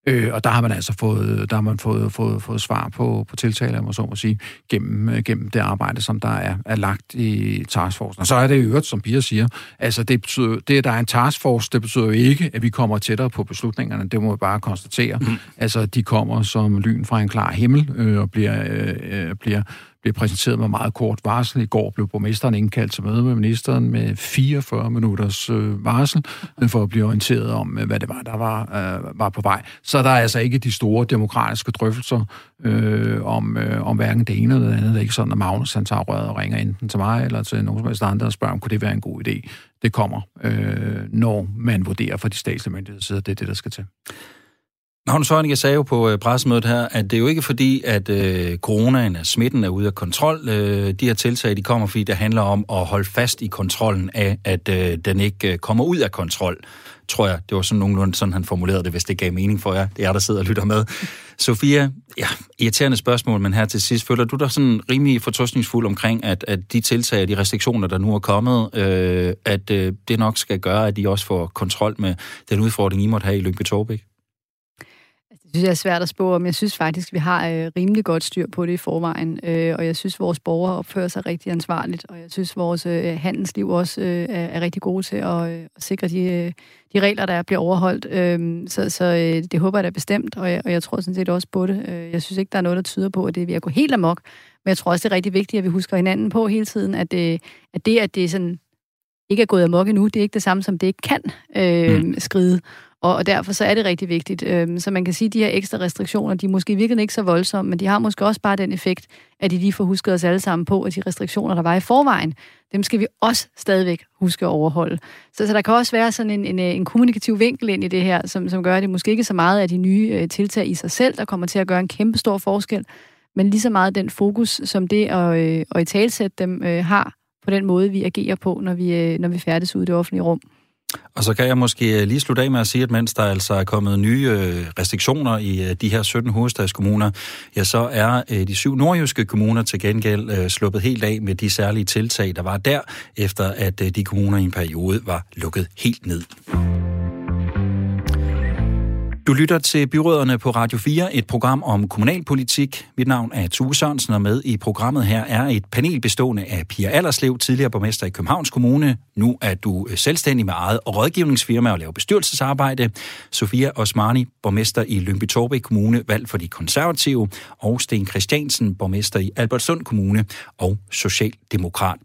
Øh, og der har man altså fået, der har man fået, fået, fået svar på, på tiltaler, må så må sige, gennem, øh, gennem det arbejde, som der er, er lagt i taskforcen. Og så er det i øvrigt, som Pia siger, altså det, betyder, det, at der er en taskforce, det betyder jo ikke, at vi kommer tættere på beslutningerne. Det må vi bare konstatere. Mm. Altså, de kommer som lyn fra en klar himmel øh, og bliver, øh, øh bliver blev præsenteret med meget kort varsel. I går blev borgmesteren indkaldt til møde med ministeren med 44 minutters øh, varsel, øh, for at blive orienteret om, øh, hvad det var, der var, øh, var på vej. Så der er altså ikke de store demokratiske drøftelser øh, om, øh, om hverken det ene eller det andet. Det er ikke sådan, at Magnus han tager røret og ringer enten til mig eller til nogen som helst andre og spørger, om kunne det være en god idé. Det kommer, øh, når man vurderer fra de statslige myndigheder side, det er det, der skal til. Magnus Heunicke sagde jo på øh, pressemødet her, at det er jo ikke fordi, at øh, coronaen er smitten er ude af kontrol. Øh, de her tiltag, de kommer, fordi det handler om at holde fast i kontrollen af, at øh, den ikke øh, kommer ud af kontrol. Tror jeg, det var sådan nogenlunde sådan, han formulerede det, hvis det gav mening for jer, det er der sidder og lytter med. Sofia, ja, irriterende spørgsmål, men her til sidst, føler du dig sådan rimelig fortrøstningsfuld omkring, at, at de tiltag og de restriktioner, der nu er kommet, øh, at øh, det nok skal gøre, at de også får kontrol med den udfordring, I måtte have i Lyngby Torbæk? Det synes jeg er svært at spå om. Jeg synes faktisk, vi har øh, rimelig godt styr på det i forvejen. Øh, og jeg synes, vores borgere opfører sig rigtig ansvarligt. Og jeg synes, vores øh, handelsliv også øh, er, er rigtig gode til at, øh, at sikre de, øh, de regler, der bliver overholdt. Øh, så så øh, det håber jeg da bestemt, og jeg, og jeg tror sådan set også på det. Øh, jeg synes ikke, der er noget, der tyder på, at det er ved at gå helt amok. Men jeg tror også, det er rigtig vigtigt, at vi husker hinanden på hele tiden, at, øh, at det, at det sådan ikke er gået amok endnu, det er ikke det samme som det ikke kan øh, mm. skride. Og, og derfor så er det rigtig vigtigt. Øhm, så man kan sige, at de her ekstra restriktioner, de er måske virkelig ikke så voldsomme, men de har måske også bare den effekt, at de lige får husket os alle sammen på, at de restriktioner, der var i forvejen, dem skal vi også stadigvæk huske at overholde. Så, så der kan også være sådan en, en, øh, en kommunikativ vinkel ind i det her, som, som gør, at det måske ikke så meget af de nye øh, tiltag i sig selv, der kommer til at gøre en kæmpe stor forskel, men lige så meget den fokus, som det at, øh, at i talsætte dem øh, har på den måde, vi agerer på, når vi, øh, når vi færdes ud i det offentlige rum. Og så kan jeg måske øh, lige slutte af med at sige, at mens der altså er kommet nye øh, restriktioner i øh, de her 17 hovedstadskommuner, ja, så er de syv nordjyske kommuner til gengæld sluppet helt af med de særlige tiltag, der var der, efter at de kommuner i en periode var lukket helt ned. Du lytter til Byråderne på Radio 4, et program om kommunalpolitik. Mit navn er Tue Sørensen, og med i programmet her er et panel bestående af Pia Allerslev, tidligere borgmester i Københavns Kommune. Nu er du øh, selvstændig med eget og rådgivningsfirma og laver bestyrelsesarbejde. Sofia Osmani, borgmester i Lyngby Torbæk Kommune, valgt for de konservative. Og Sten Christiansen, borgmester i Albertslund Kommune og Socialdemokrat.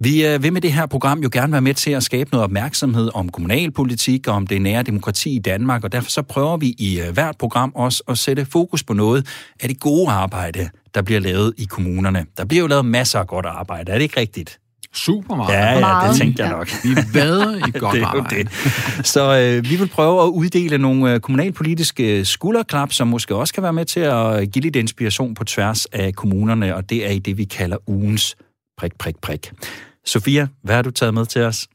Vi øh, vil med det her program jo gerne være med til at skabe noget opmærksomhed om kommunalpolitik og om det nære demokrati i Danmark, og derfor så prøver vi i øh, hvert program også at sætte fokus på noget af det gode arbejde, der bliver lavet i kommunerne. Der bliver jo lavet masser af godt arbejde, er det ikke rigtigt? Super meget. Ja, ja, det tænkte jeg nok. Vi vader i godt det er arbejde. Det. Så øh, vi vil prøve at uddele nogle øh, kommunalpolitiske skulderklap, som måske også kan være med til at give lidt inspiration på tværs af kommunerne, og det er i det, vi kalder ugens prik, prik, prik. Sofia, hvad har du taget med til os?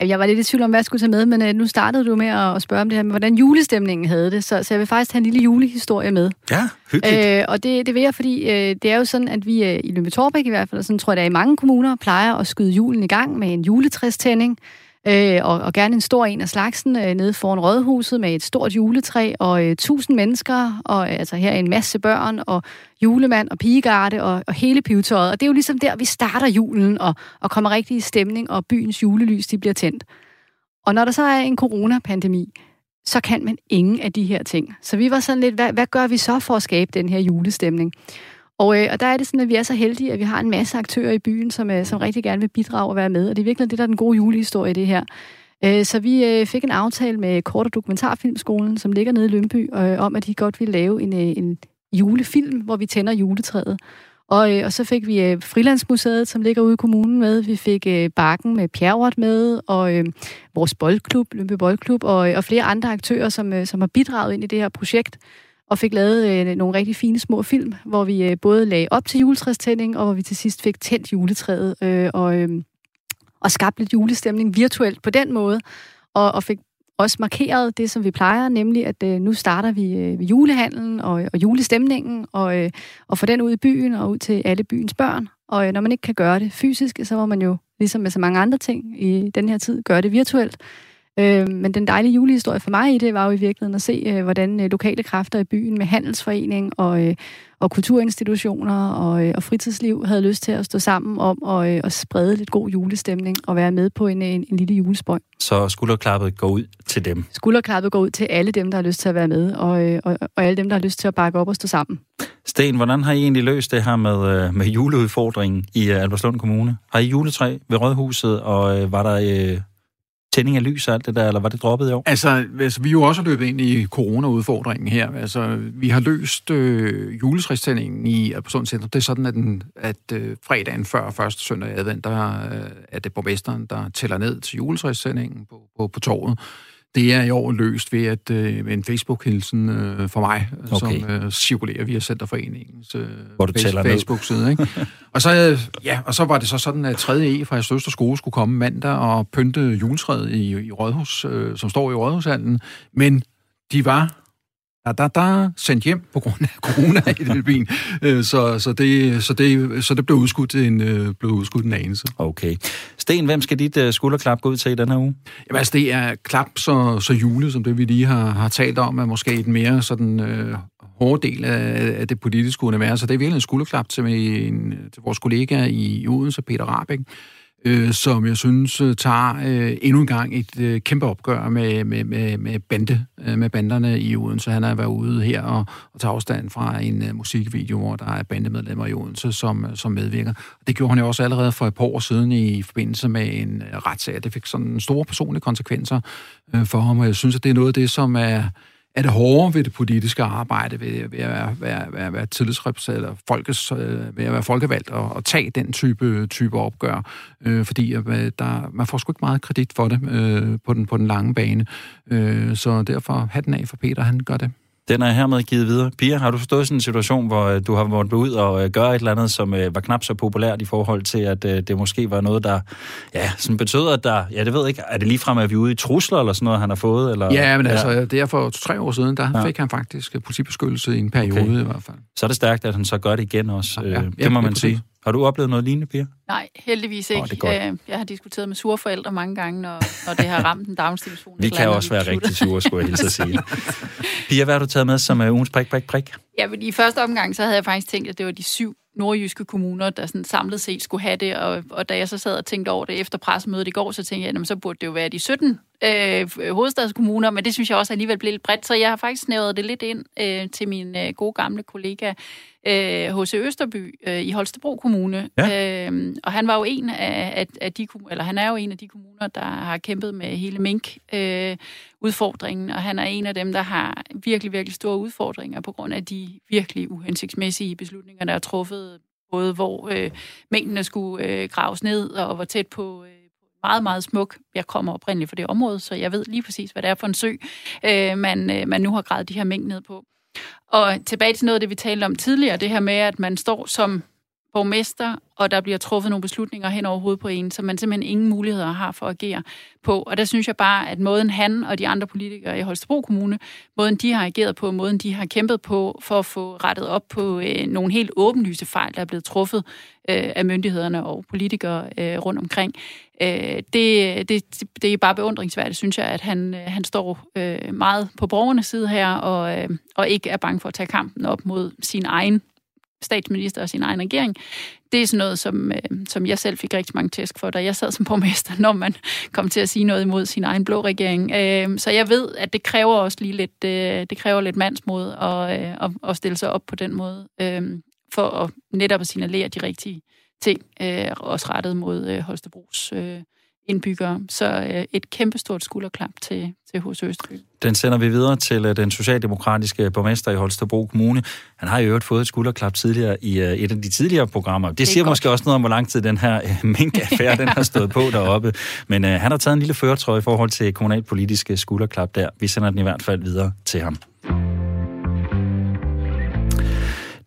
Jeg var lidt i tvivl om, hvad jeg skulle tage med, men uh, nu startede du med at spørge om det her med, hvordan julestemningen havde det, så, så jeg vil faktisk have en lille julehistorie med. Ja, hyggeligt. Uh, og det, det vil jeg, fordi uh, det er jo sådan, at vi uh, i Lønby Torbæk i hvert fald, og sådan tror jeg, det er i mange kommuner, plejer at skyde julen i gang med en juletræstænding øh, og, og gerne en stor en af slagsen øh, nede foran Rådhuset med et stort juletræ og øh, tusind mennesker, og øh, altså her en masse børn og julemand og pigegarde og, og hele pivetøjet. Og det er jo ligesom der, vi starter julen og, og kommer rigtig i stemning, og byens julelys de bliver tændt. Og når der så er en coronapandemi, så kan man ingen af de her ting. Så vi var sådan lidt, hvad, hvad gør vi så for at skabe den her julestemning? Og, øh, og der er det sådan, at vi er så heldige, at vi har en masse aktører i byen, som, øh, som rigtig gerne vil bidrage og være med. Og det er virkelig det, der er den gode julehistorie i det her. Øh, så vi øh, fik en aftale med Kort- og Dokumentarfilmskolen, som ligger nede i Lønby, øh, om at de godt vil lave en, øh, en julefilm, hvor vi tænder juletræet. Og, øh, og så fik vi øh, Frilandsmuseet, som ligger ude i kommunen med. Vi fik øh, Bakken med Pjerrot med, og øh, vores boldklub, Lønby Boldklub, og, øh, og flere andre aktører, som, øh, som har bidraget ind i det her projekt og fik lavet øh, nogle rigtig fine små film, hvor vi øh, både lagde op til juletræstænding, og hvor vi til sidst fik tændt juletræet øh, og, øh, og skabt lidt julestemning virtuelt på den måde, og, og fik også markeret det, som vi plejer, nemlig at øh, nu starter vi øh, julehandlen og, og julestemningen, og, øh, og får den ud i byen og ud til alle byens børn. Og øh, når man ikke kan gøre det fysisk, så må man jo, ligesom med så mange andre ting i den her tid, gøre det virtuelt. Øh, men den dejlige julehistorie for mig i det var jo i virkeligheden at se, øh, hvordan øh, lokale kræfter i byen med handelsforening og, øh, og kulturinstitutioner og, øh, og fritidsliv havde lyst til at stå sammen om at, øh, at sprede lidt god julestemning og være med på en, en, en lille julespøj. Så skulderklappet går ud til dem? Skulderklappet går ud til alle dem, der har lyst til at være med, og, øh, og, og alle dem, der har lyst til at bakke op og stå sammen. Sten, hvordan har I egentlig løst det her med, øh, med juleudfordringen i øh, Alberslund Kommune? Har I juletræ ved Rådhuset, og var der tænding af lys og alt det der, eller var det droppet i år? Altså, altså vi er jo også løbet ind i corona-udfordringen her. Altså, vi har løst øh, juletræstændingen i Alpersund Center. Det er sådan, at, den, at øh, fredagen før første søndag i advent, der øh, er det borgmesteren, der tæller ned til juletræstændingen på, på, på torvet. Det er i år løst ved at øh, en Facebook-hilsen øh, for mig, okay. som øh, cirkulerer via Centerforeningens øh, Hvor du Facebook-side. Ikke? og, så, øh, ja, og så var det så sådan, at 3. E fra Øster Skole skulle komme mandag og pynte juletræet i, i Rådhus, øh, som står i Rådhushallen. Men de var da, da, da, sendt hjem på grund af corona-epidemien. Øh, så, så, det, så, det, så det blev udskudt en, øh, blev udskudt en anelse. Okay. Sten, hvem skal dit uh, skulderklap gå ud til i den her uge? Jamen altså, det er klap så, så jule, som det vi lige har, har talt om, er måske et mere sådan øh, hårde del af, af det politiske univers. Så det er virkelig en skulderklap til, en, til vores kollega i Odense, Peter Rabeck, øh, som jeg synes øh, tager øh, endnu en gang et øh, kæmpe opgør med, med, med, med, bande, øh, med banderne i Odense. Han har været ude her og, og tager afstand fra en øh, musikvideo, hvor der er bandemedlemmer i Odense, som, øh, som medvirker. Det gjorde han jo også allerede for et par år siden i forbindelse med en øh, retssag. Det fik sådan store personlige konsekvenser øh, for ham, og jeg synes, at det er noget af det, som er er det hårdere ved det politiske arbejde, ved, ved at være, være, være, være tillidsrepræsentant, eller folkes, øh, ved at være folkevalgt og, og tage den type, type opgør, øh, fordi øh, der, man får sgu ikke meget kredit for det øh, på, den, på den lange bane. Øh, så derfor hatten af for Peter, han gør det. Den er hermed givet videre. Pia, har du forstået sådan en situation, hvor øh, du har måttet ud og øh, gøre et eller andet, som øh, var knap så populært i forhold til, at det måske var noget, der ja, sådan betød, at der, ja, det ved jeg ikke, er det lige frem, at vi er ude i trusler eller sådan noget, han har fået? Eller? Ja, men altså, det er for tre år siden, der ja. fik han faktisk politibeskyttelse i en periode okay. i hvert fald. Så er det stærkt, at han så gør det igen også. Ja, ja. Det må ja, man sige. Har du oplevet noget lignende, Pia? Nej, heldigvis ikke. Oh, det er godt. Jeg har diskuteret med sure forældre mange gange, når, når det har ramt en daginstitution. Vi kan også være rigtig sure, skulle jeg hilse at sige. Pia, hvad har du taget med som uh, ugens prik, prik, prik? Ja, men i første omgang, så havde jeg faktisk tænkt, at det var de syv nordjyske kommuner, der sådan samlet set skulle have det, og, og da jeg så sad og tænkte over det efter pressemødet i går, så tænkte jeg, at så burde det jo være de 17 øh, hovedstadskommuner, men det synes jeg også alligevel blev lidt bredt, så jeg har faktisk snævret det lidt ind øh, til min øh, gode gamle kollega øh, H.C. Østerby øh, i Holstebro Kommune. Ja. Øh, og han var jo en af, af, af de eller han er jo en af de kommuner, der har kæmpet med hele mink øh, udfordringen, og han er en af dem, der har virkelig, virkelig store udfordringer på grund af de virkelig uhensigtsmæssige beslutninger, der er truffet, både hvor øh, mængdene skulle øh, graves ned, og hvor tæt på øh, meget, meget smuk. Jeg kommer oprindeligt fra det område, så jeg ved lige præcis, hvad det er for en sø, øh, man, øh, man nu har gravet de her mængder ned på. Og tilbage til noget af det, vi talte om tidligere, det her med, at man står som borgmester, og der bliver truffet nogle beslutninger hen over hovedet på en, som man simpelthen ingen muligheder har for at agere på. Og der synes jeg bare, at måden han og de andre politikere i Holstebro Kommune, måden de har ageret på, måden de har kæmpet på for at få rettet op på øh, nogle helt åbenlyse fejl, der er blevet truffet øh, af myndighederne og politikere øh, rundt omkring, øh, det, det, det er bare beundringsværdigt, synes jeg, at han, øh, han står øh, meget på borgernes side her, og, øh, og ikke er bange for at tage kampen op mod sin egen statsminister og sin egen regering. Det er sådan noget, som, øh, som jeg selv fik rigtig mange tæsk for, da jeg sad som borgmester, når man kom til at sige noget imod sin egen blå regering. Øh, så jeg ved, at det kræver også lige lidt, øh, det kræver lidt mandsmod at, øh, at, at stille sig op på den måde, øh, for at netop at signalere de rigtige ting, øh, også rettet mod øh, Holstebros øh, indbyggere. Så øh, et kæmpestort skulderklap til, til H.C. Østerby. Den sender vi videre til øh, den socialdemokratiske borgmester i Holstebro Kommune. Han har jo øvrigt fået et skulderklap tidligere i øh, et af de tidligere programmer. Det, det siger godt. måske også noget om, hvor lang tid den her øh, mink-affære den har stået på deroppe. Men øh, han har taget en lille føretrøje i forhold til kommunalpolitiske skulderklap der. Vi sender den i hvert fald videre til ham.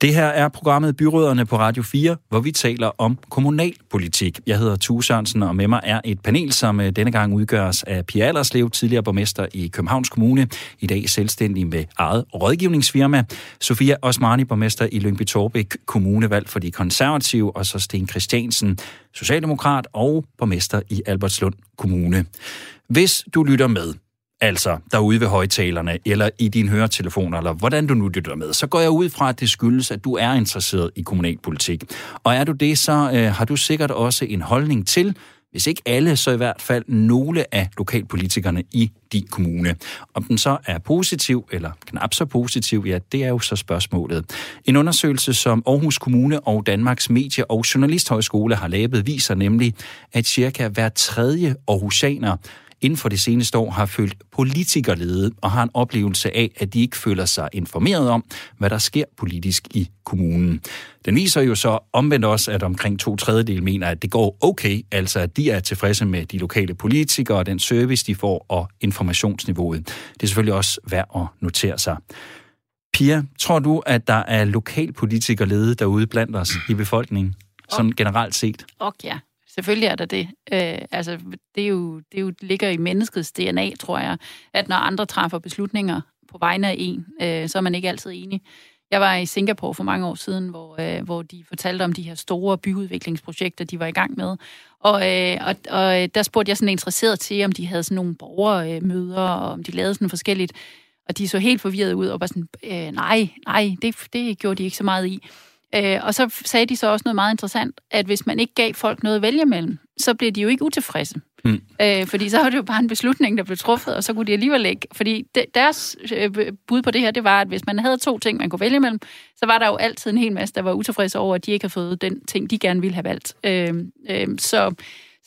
Det her er programmet Byråderne på Radio 4, hvor vi taler om kommunalpolitik. Jeg hedder Tue Sørensen, og med mig er et panel, som øh, denne gang udgøres af Pia Allerslev, tidligere borgmester i Københavns Kommune, i dag selvstændig med eget rådgivningsfirma. Sofia Osmani, borgmester i Lyngby Torbæk Kommune, valgt for de konservative, og så Sten Christiansen, socialdemokrat og borgmester i Albertslund Kommune. Hvis du lytter med, altså derude ved højtalerne, eller i dine høretelefoner, eller hvordan du nu lytter med, så går jeg ud fra, at det skyldes, at du er interesseret i kommunalpolitik. Og er du det, så øh, har du sikkert også en holdning til, hvis ikke alle, så i hvert fald nogle af lokalpolitikerne i din kommune. Om den så er positiv eller knap så positiv, ja, det er jo så spørgsmålet. En undersøgelse, som Aarhus Kommune og Danmarks Medie- og Journalisthøjskole har lavet, viser nemlig, at cirka hver tredje aarhusianer inden for det seneste år har følt politikerlede og har en oplevelse af, at de ikke føler sig informeret om, hvad der sker politisk i kommunen. Den viser jo så omvendt også, at omkring to tredjedel mener, at det går okay, altså at de er tilfredse med de lokale politikere og den service, de får og informationsniveauet. Det er selvfølgelig også værd at notere sig. Pia, tror du, at der er lokalpolitikerlede derude blandt os i befolkningen, sådan generelt set? Okay, ja. Selvfølgelig er der det. Øh, altså, det, er jo, det er jo, ligger i menneskets DNA, tror jeg, at når andre træffer beslutninger på vegne af en, øh, så er man ikke altid enig. Jeg var i Singapore for mange år siden, hvor, øh, hvor de fortalte om de her store byudviklingsprojekter, de var i gang med. Og, øh, og, og øh, der spurgte jeg sådan interesseret til, om de havde sådan nogle borgermøder, og om de lavede sådan forskelligt. Og de så helt forvirret ud og var sådan, øh, nej, nej, det, det gjorde de ikke så meget i. Øh, og så sagde de så også noget meget interessant, at hvis man ikke gav folk noget at vælge mellem, så blev de jo ikke utilfredse. Mm. Øh, fordi så var det jo bare en beslutning, der blev truffet, og så kunne de alligevel ikke. Fordi de, deres øh, bud på det her, det var, at hvis man havde to ting, man kunne vælge mellem, så var der jo altid en hel masse, der var utilfredse over, at de ikke har fået den ting, de gerne ville have valgt. Øh, øh, så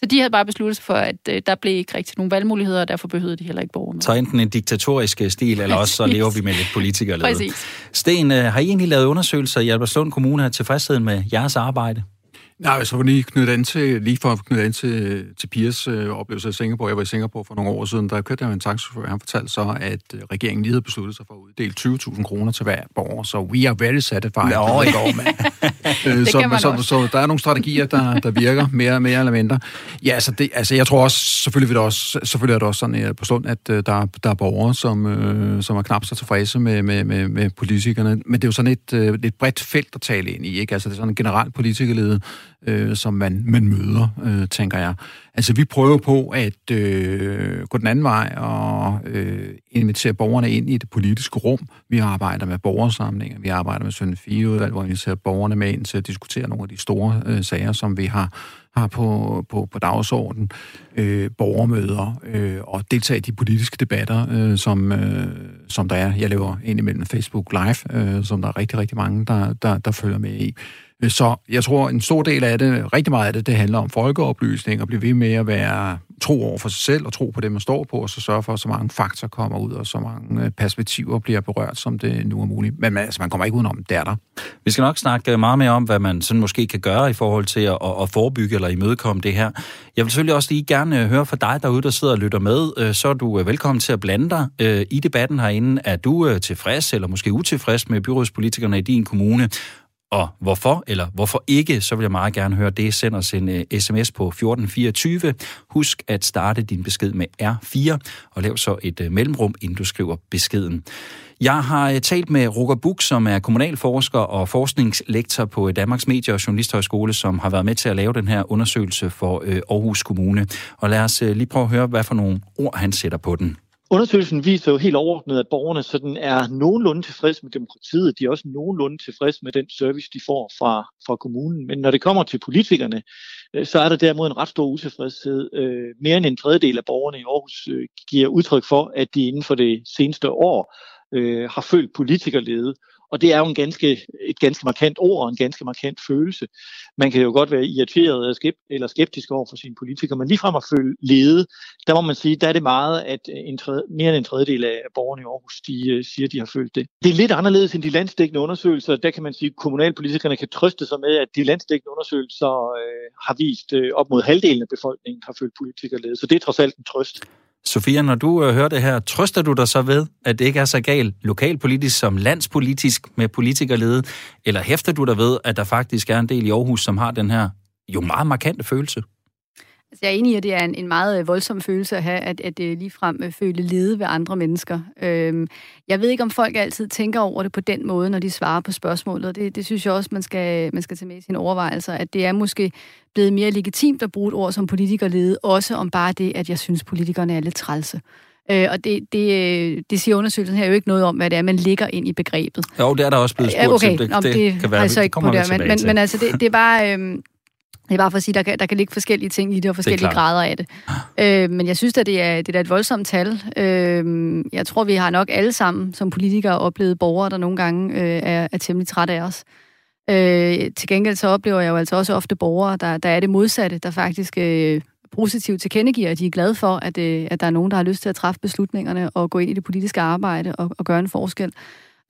så de havde bare besluttet sig for, at øh, der blev ikke rigtig nogen valgmuligheder, og derfor behøvede de heller ikke borgerne. Så enten en diktatorisk stil, eller også så lever vi med lidt politikere. Præcis. Sten, øh, har I egentlig lavet undersøgelser i Albertslund Kommune af tilfredsheden med jeres arbejde? Nej, så var lige knyttet an til, lige for at knytte an til, til Piers øh, oplevelse i Singapore. Jeg var i Singapore for nogle år siden, der kørte jeg med en taxachauffør. Han fortalte så, at øh, regeringen lige havde besluttet sig for at uddele 20.000 kroner til hver borger. Så we are very satisfied. Nå, det går, man. Øh, så, så, så, så, der er nogle strategier, der, der virker mere, mere eller mindre. Ja, altså, det, altså jeg tror også, selvfølgelig, vil det også, selvfølgelig er det også sådan uh, på stund, at uh, der, der er borgere, som, uh, som er knap så tilfredse med, med, med, med politikerne. Men det er jo sådan et, uh, et bredt felt at tale ind i. Ikke? Altså, det er sådan en generelt politikerlede øh, som man, man møder, øh, tænker jeg. Altså, vi prøver på at øh, gå den anden vej og øh, invitere borgerne ind i det politiske rum. Vi arbejder med borgersamlinger, vi arbejder med Sønne Fieudvalg, hvor vi inviterer borgerne med ind til at diskutere nogle af de store øh, sager, som vi har har på, på, på dagsordenen, øh, borgermøder øh, og deltage i de politiske debatter, øh, som, øh, som der er. Jeg laver indimellem Facebook Live, øh, som der er rigtig, rigtig mange, der, der, der følger med i. Øh, så jeg tror, en stor del af det, rigtig meget af det, det handler om folkeoplysning og blive ved med at være tro over for sig selv og tro på det, man står på, og så sørge for, at så mange fakta kommer ud, og så mange øh, perspektiver bliver berørt, som det nu er muligt. Men altså, man kommer ikke udenom, det er der. Vi skal nok snakke øh, meget mere om, hvad man sådan måske kan gøre i forhold til at, at forebygge eller imødekomme det her. Jeg vil selvfølgelig også lige gerne høre fra dig derude, der sidder og lytter med. Så er du velkommen til at blande dig i debatten herinde. Er du tilfreds eller måske utilfreds med byrådspolitikerne i din kommune? Og hvorfor eller hvorfor ikke, så vil jeg meget gerne høre det. Send os en øh, uh, sms på 1424. Husk at starte din besked med R4, og lav så et uh, mellemrum, inden du skriver beskeden. Jeg har uh, talt med Roger Buk, som er kommunalforsker og forskningslektor på Danmarks Medie- og Journalisthøjskole, som har været med til at lave den her undersøgelse for uh, Aarhus Kommune. Og lad os uh, lige prøve at høre, hvad for nogle ord han sætter på den. Undersøgelsen viser jo helt overordnet, at borgerne sådan er nogenlunde tilfreds med demokratiet. De er også nogenlunde tilfreds med den service, de får fra, fra kommunen. Men når det kommer til politikerne, øh, så er der derimod en ret stor utilfredshed. Øh, mere end en tredjedel af borgerne i Aarhus øh, giver udtryk for, at de inden for det seneste år har følt politikerlede og det er jo en ganske, et ganske markant ord og en ganske markant følelse. Man kan jo godt være irriteret eller skeptisk over for sine politikere, men ligefrem at føle lede, der må man sige, der er det meget, at en tredje, mere end en tredjedel af borgerne i Aarhus, de øh, siger, at de har følt det. Det er lidt anderledes end de landsdækkende undersøgelser. Der kan man sige, at kommunalpolitikerne kan trøste sig med, at de landsdækkende undersøgelser øh, har vist øh, op mod halvdelen af befolkningen har følt politikerlede. Så det er trods alt en trøst. Sofia, når du øh, hører det her, trøster du dig så ved, at det ikke er så galt lokalpolitisk som landspolitisk med politikerlede, eller hæfter du dig ved, at der faktisk er en del i Aarhus, som har den her jo meget markante følelse? Altså, jeg er enig i, at det er en, en meget øh, voldsom følelse at have, at, at det ligefrem øh, føle lede ved andre mennesker. Øhm, jeg ved ikke, om folk altid tænker over det på den måde, når de svarer på spørgsmålet. Det, det synes jeg også, man skal, man skal tage med i sine overvejelser, at det er måske blevet mere legitimt at bruge et ord som politikerlede, også om bare det, at jeg synes, politikerne er lidt trælse. Øh, og det, det, øh, det siger undersøgelsen her jo ikke noget om, hvad det er, man ligger ind i begrebet. Jo, det er der også blevet spurgt okay, til. Det, det, det kan være, så ikke på det, men, men, men altså, det, det er bare... Øh, det er bare for at sige, der kan, der kan ligge forskellige ting i det, og forskellige det grader af det. Øh, men jeg synes at det er, det er et voldsomt tal. Øh, jeg tror, vi har nok alle sammen som politikere oplevet borgere, der nogle gange øh, er, er temmelig trætte af os. Øh, til gengæld så oplever jeg jo altså også ofte borgere, der, der er det modsatte, der faktisk øh, positivt tilkendegiver, at de er glade for, at, øh, at der er nogen, der har lyst til at træffe beslutningerne og gå ind i det politiske arbejde og, og gøre en forskel.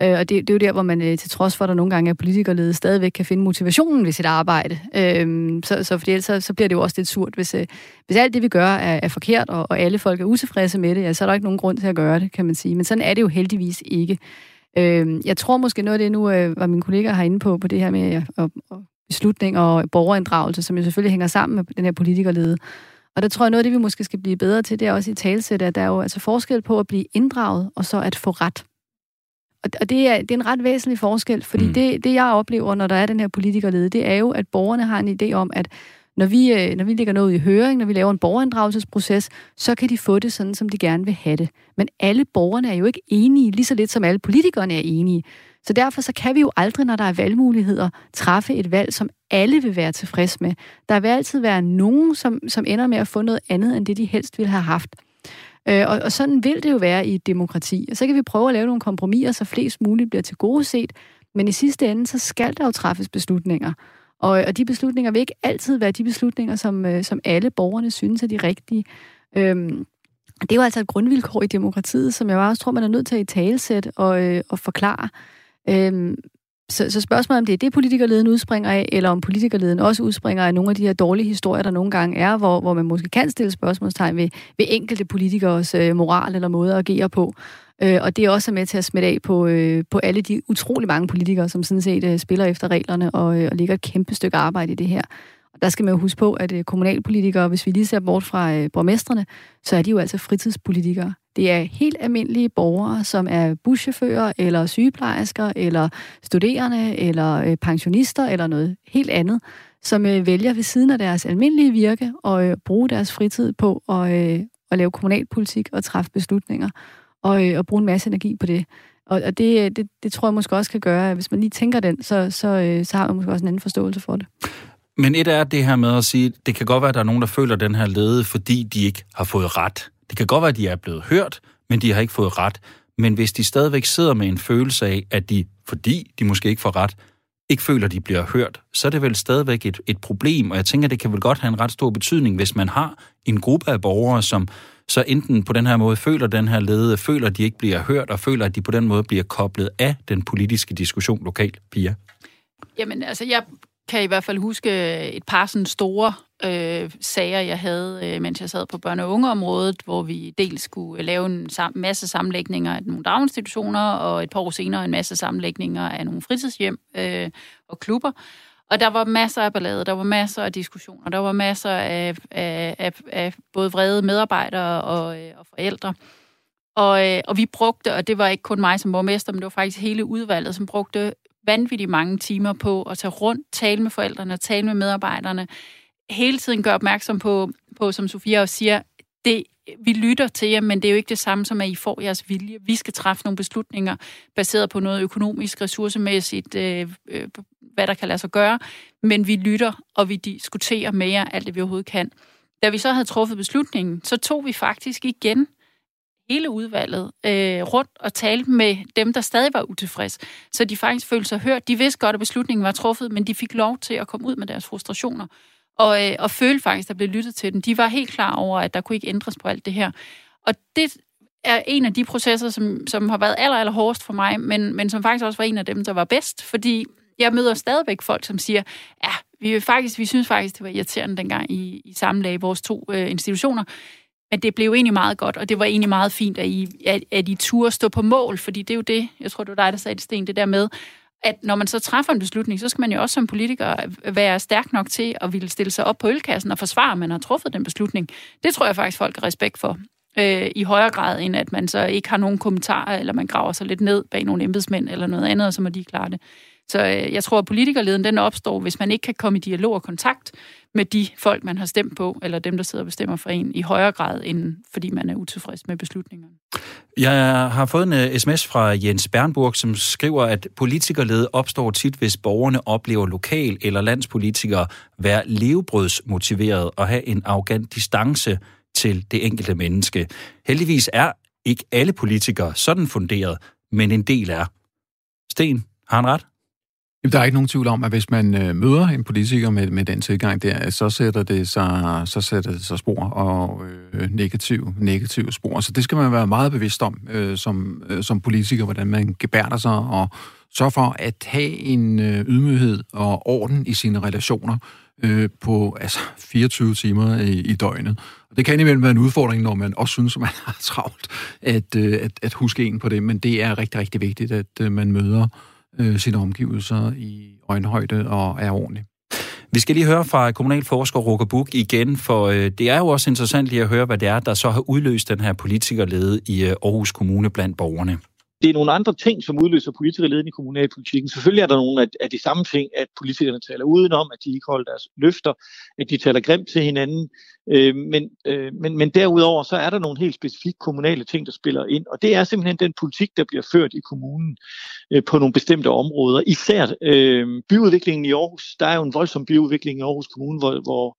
Øh, og det, det er jo der, hvor man øh, til trods for, at der nogle gange er politikerlede, stadigvæk kan finde motivationen ved sit arbejde. Øh, så, så, fordi ellers, så, så bliver det jo også lidt surt. Hvis, øh, hvis alt det, vi gør, er, er forkert, og, og alle folk er utilfredse med det, ja, så er der ikke nogen grund til at gøre det, kan man sige. Men sådan er det jo heldigvis ikke. Øh, jeg tror måske noget af det nu, øh, var mine kollegaer har inde på, på det her med og, beslutning og borgerinddragelse, som jo selvfølgelig hænger sammen med den her politikerlede. Og der tror jeg, noget af det, vi måske skal blive bedre til, det er også i talsæt, at der er jo altså forskel på at blive inddraget, og så at få ret. Og det er, det er en ret væsentlig forskel, fordi mm. det, det, jeg oplever, når der er den her politikerlede, det er jo, at borgerne har en idé om, at når vi, øh, når vi lægger noget i høring, når vi laver en borgerinddragelsesproces, så kan de få det sådan, som de gerne vil have det. Men alle borgerne er jo ikke enige, lige så lidt som alle politikerne er enige. Så derfor så kan vi jo aldrig, når der er valgmuligheder, træffe et valg, som alle vil være tilfreds med. Der vil altid være nogen, som, som ender med at få noget andet, end det de helst ville have haft. Øh, og, og sådan vil det jo være i et demokrati. Og så kan vi prøve at lave nogle kompromiser, så flest muligt bliver til gode set. Men i sidste ende, så skal der jo træffes beslutninger. Og, og de beslutninger vil ikke altid være de beslutninger, som, øh, som alle borgerne synes er de rigtige. Øhm, det er jo altså et grundvilkår i demokratiet, som jeg også tror, man er nødt til at i talesætte og, øh, og forklare. Øhm, så, så spørgsmålet om det er det, politikerleden udspringer af, eller om politikerleden også udspringer af nogle af de her dårlige historier, der nogle gange er, hvor, hvor man måske kan stille spørgsmålstegn ved, ved enkelte politikers øh, moral eller måde at agere på. Øh, og det er også med til at smitte af på, øh, på alle de utrolig mange politikere, som sådan set øh, spiller efter reglerne og, øh, og ligger et kæmpe stykke arbejde i det her. Der skal man jo huske på, at øh, kommunalpolitikere, hvis vi lige ser bort fra borgmesterne, borgmestrene, så er de jo altså fritidspolitikere. Det er helt almindelige borgere, som er buschauffører, eller sygeplejersker, eller studerende, eller øh, pensionister, eller noget helt andet, som vælger ved siden af deres almindelige virke og bruge deres fritid på at, at lave kommunalpolitik og træffe beslutninger, og, og bruge en masse energi på det. Og, og det, det, det tror jeg måske også kan gøre, at hvis man lige tænker den, så, så, så har man måske også en anden forståelse for det. Men et er det her med at sige, det kan godt være, at der er nogen, der føler den her lede, fordi de ikke har fået ret. Det kan godt være, at de er blevet hørt, men de har ikke fået ret. Men hvis de stadigvæk sidder med en følelse af, at de, fordi de måske ikke får ret, ikke føler, at de bliver hørt, så er det vel stadigvæk et, et problem. Og jeg tænker, det kan vel godt have en ret stor betydning, hvis man har en gruppe af borgere, som så enten på den her måde føler den her lede, føler, at de ikke bliver hørt, og føler, at de på den måde bliver koblet af den politiske diskussion lokalt, Pia? Jamen, altså, jeg kan i hvert fald huske øh, et par sådan store øh, sager, jeg havde, øh, mens jeg sad på børne- og ungeområdet, hvor vi dels skulle øh, lave en sam- masse sammenlægninger af nogle daginstitutioner, og et par år senere en masse sammenlægninger af nogle fritidshjem øh, og klubber. Og der var masser af ballade, der var masser af diskussioner, der var masser af, af, af, af både vrede medarbejdere og, øh, og forældre. Og, øh, og vi brugte, og det var ikke kun mig som borgmester, men det var faktisk hele udvalget, som brugte vanvittigt mange timer på at tage rundt, tale med forældrene, tale med medarbejderne, hele tiden gøre opmærksom på, på som Sofia også siger, det, vi lytter til jer, men det er jo ikke det samme som, at I får jeres vilje. Vi skal træffe nogle beslutninger baseret på noget økonomisk, ressourcemæssigt, øh, øh, hvad der kan lade sig gøre, men vi lytter, og vi diskuterer med jer alt det, vi overhovedet kan. Da vi så havde truffet beslutningen, så tog vi faktisk igen hele udvalget øh, rundt og talte med dem, der stadig var utilfredse. Så de faktisk følte sig hørt. De vidste godt, at beslutningen var truffet, men de fik lov til at komme ud med deres frustrationer. Og, øh, og føle faktisk, at der blev lyttet til dem. De var helt klar over, at der kunne ikke ændres på alt det her. Og det er en af de processer, som, som har været aller, aller hårdest for mig, men, men som faktisk også var en af dem, der var bedst, fordi jeg møder stadigvæk folk, som siger, ja, vi, faktisk, vi synes faktisk, det var irriterende dengang i, i sammenlag vores to øh, institutioner, men det blev egentlig meget godt, og det var egentlig meget fint, at I, at, at I turde stå på mål, fordi det er jo det, jeg tror, det var dig, der sagde det, Sten, det der med, at når man så træffer en beslutning, så skal man jo også som politiker være stærk nok til at ville stille sig op på ølkassen og forsvare, at man har truffet den beslutning. Det tror jeg faktisk, folk har respekt for øh, i højere grad, end at man så ikke har nogen kommentarer, eller man graver sig lidt ned bag nogle embedsmænd eller noget andet, og så må de klare det. Så øh, jeg tror, at politikerleden den opstår, hvis man ikke kan komme i dialog og kontakt med de folk, man har stemt på, eller dem, der sidder og bestemmer for en, i højere grad, end fordi man er utilfreds med beslutningerne. Jeg har fået en øh, sms fra Jens Bernburg, som skriver, at politikerlede opstår tit, hvis borgerne oplever lokal- eller landspolitikere være levebrødsmotiveret og have en arrogant distance til det enkelte menneske. Heldigvis er ikke alle politikere sådan funderet, men en del er. Sten, har han ret? Der er ikke nogen tvivl om, at hvis man øh, møder en politiker med, med den tilgang der, så sætter det sig, så sætter det sig spor og øh, negativ, negative spor. Så det skal man være meget bevidst om øh, som, øh, som politiker, hvordan man gebærder sig og sørger for at have en øh, ydmyghed og orden i sine relationer øh, på altså 24 timer i, i døgnet. Og det kan imellem være en udfordring, når man også synes, at man har travlt at, øh, at, at huske en på det, men det er rigtig, rigtig vigtigt, at øh, man møder øh, sine omgivelser i øjenhøjde og er ordentlig. Vi skal lige høre fra kommunalforsker Roger Buk igen, for øh, det er jo også interessant lige at høre, hvad det er, der så har udløst den her politikerlede i øh, Aarhus Kommune blandt borgerne det er nogle andre ting, som udløser politikerleden i kommunalpolitikken. Selvfølgelig er der nogle af, af de samme ting, at politikerne taler udenom, at de ikke holder deres løfter, at de taler grimt til hinanden. Øh, men, øh, men, men derudover så er der nogle helt specifikke kommunale ting, der spiller ind, og det er simpelthen den politik, der bliver ført i kommunen øh, på nogle bestemte områder. Især øh, byudviklingen i Aarhus. Der er jo en voldsom byudvikling i Aarhus Kommune, hvor, hvor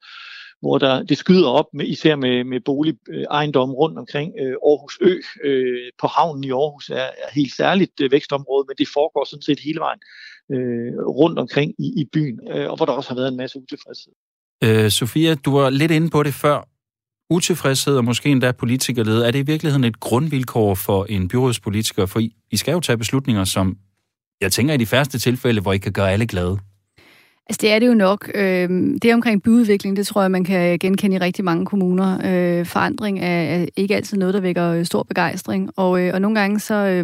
hvor der, det skyder op, med, især med, med boligejendomme øh, rundt omkring øh, Aarhus Ø. Øh, på havnen i Aarhus er, er helt særligt øh, vækstområde, men det foregår sådan set hele vejen øh, rundt omkring i, i byen, øh, og hvor der også har været en masse utilfredshed. Øh, Sofia, du var lidt inde på det før. Utilfredshed og måske endda politikerlede, er det i virkeligheden et grundvilkår for en byrådspolitiker? For I, I skal jo tage beslutninger, som jeg tænker i de færreste tilfælde, hvor I kan gøre alle glade. Altså det er det jo nok. Øh, det omkring byudvikling, det tror jeg, man kan genkende i rigtig mange kommuner. Øh, forandring er ikke altid noget, der vækker øh, stor begejstring. Og, og nogle gange så,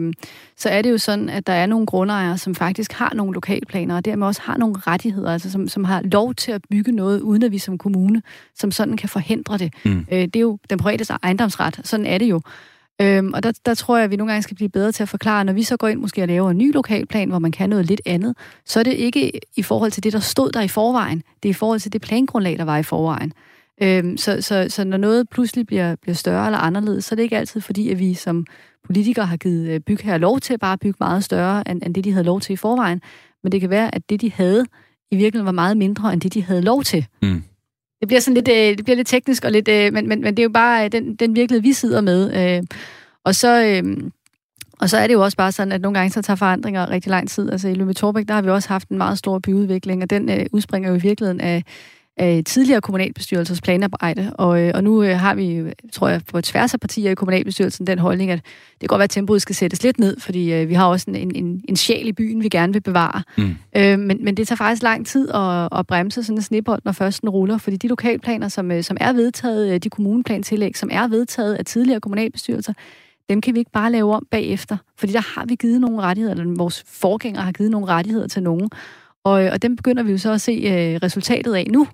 så er det jo sådan, at der er nogle grundejere, som faktisk har nogle lokalplaner, og dermed også har nogle rettigheder, altså som, som har lov til at bygge noget, uden at vi som kommune som sådan kan forhindre det. Mm. det er jo den private ejendomsret. Sådan er det jo. Øhm, og der, der tror jeg, at vi nogle gange skal blive bedre til at forklare, når vi så går ind måske og laver en ny lokalplan, hvor man kan noget lidt andet, så er det ikke i forhold til det, der stod der i forvejen. Det er i forhold til det plangrundlag, der var i forvejen. Øhm, så, så, så når noget pludselig bliver, bliver større eller anderledes, så er det ikke altid fordi, at vi som politikere har givet øh, bygherre bygherrer lov til at bare bygge meget større, end, end det, de havde lov til i forvejen. Men det kan være, at det, de havde, i virkeligheden var meget mindre, end det, de havde lov til. Mm. Det bliver sådan lidt, øh, det bliver lidt teknisk, og lidt, øh, men, men, men det er jo bare øh, den, den virkelighed, vi sidder med. Øh, og så... Øh, og så er det jo også bare sådan, at nogle gange så tager forandringer rigtig lang tid. Altså i Lømme Torbæk, der har vi også haft en meget stor byudvikling, og den øh, udspringer jo i virkeligheden af, af tidligere kommunalbestyrelsers planarbejde. Og, øh, og nu øh, har vi, tror jeg, på tværs af partier i kommunalbestyrelsen den holdning, at det kan godt være, at tempoet skal sættes lidt ned, fordi øh, vi har også en, en, en sjæl i byen, vi gerne vil bevare. Mm. Øh, men, men det tager faktisk lang tid at, at bremse sådan en snebold, når først den ruller, fordi de lokalplaner, som, øh, som er vedtaget, øh, de kommuneplantillæg, som er vedtaget af tidligere kommunalbestyrelser, dem kan vi ikke bare lave om bagefter, fordi der har vi givet nogle rettigheder, eller vores forgængere har givet nogle rettigheder til nogen. Og, og dem begynder vi jo så at se øh, resultatet af nu,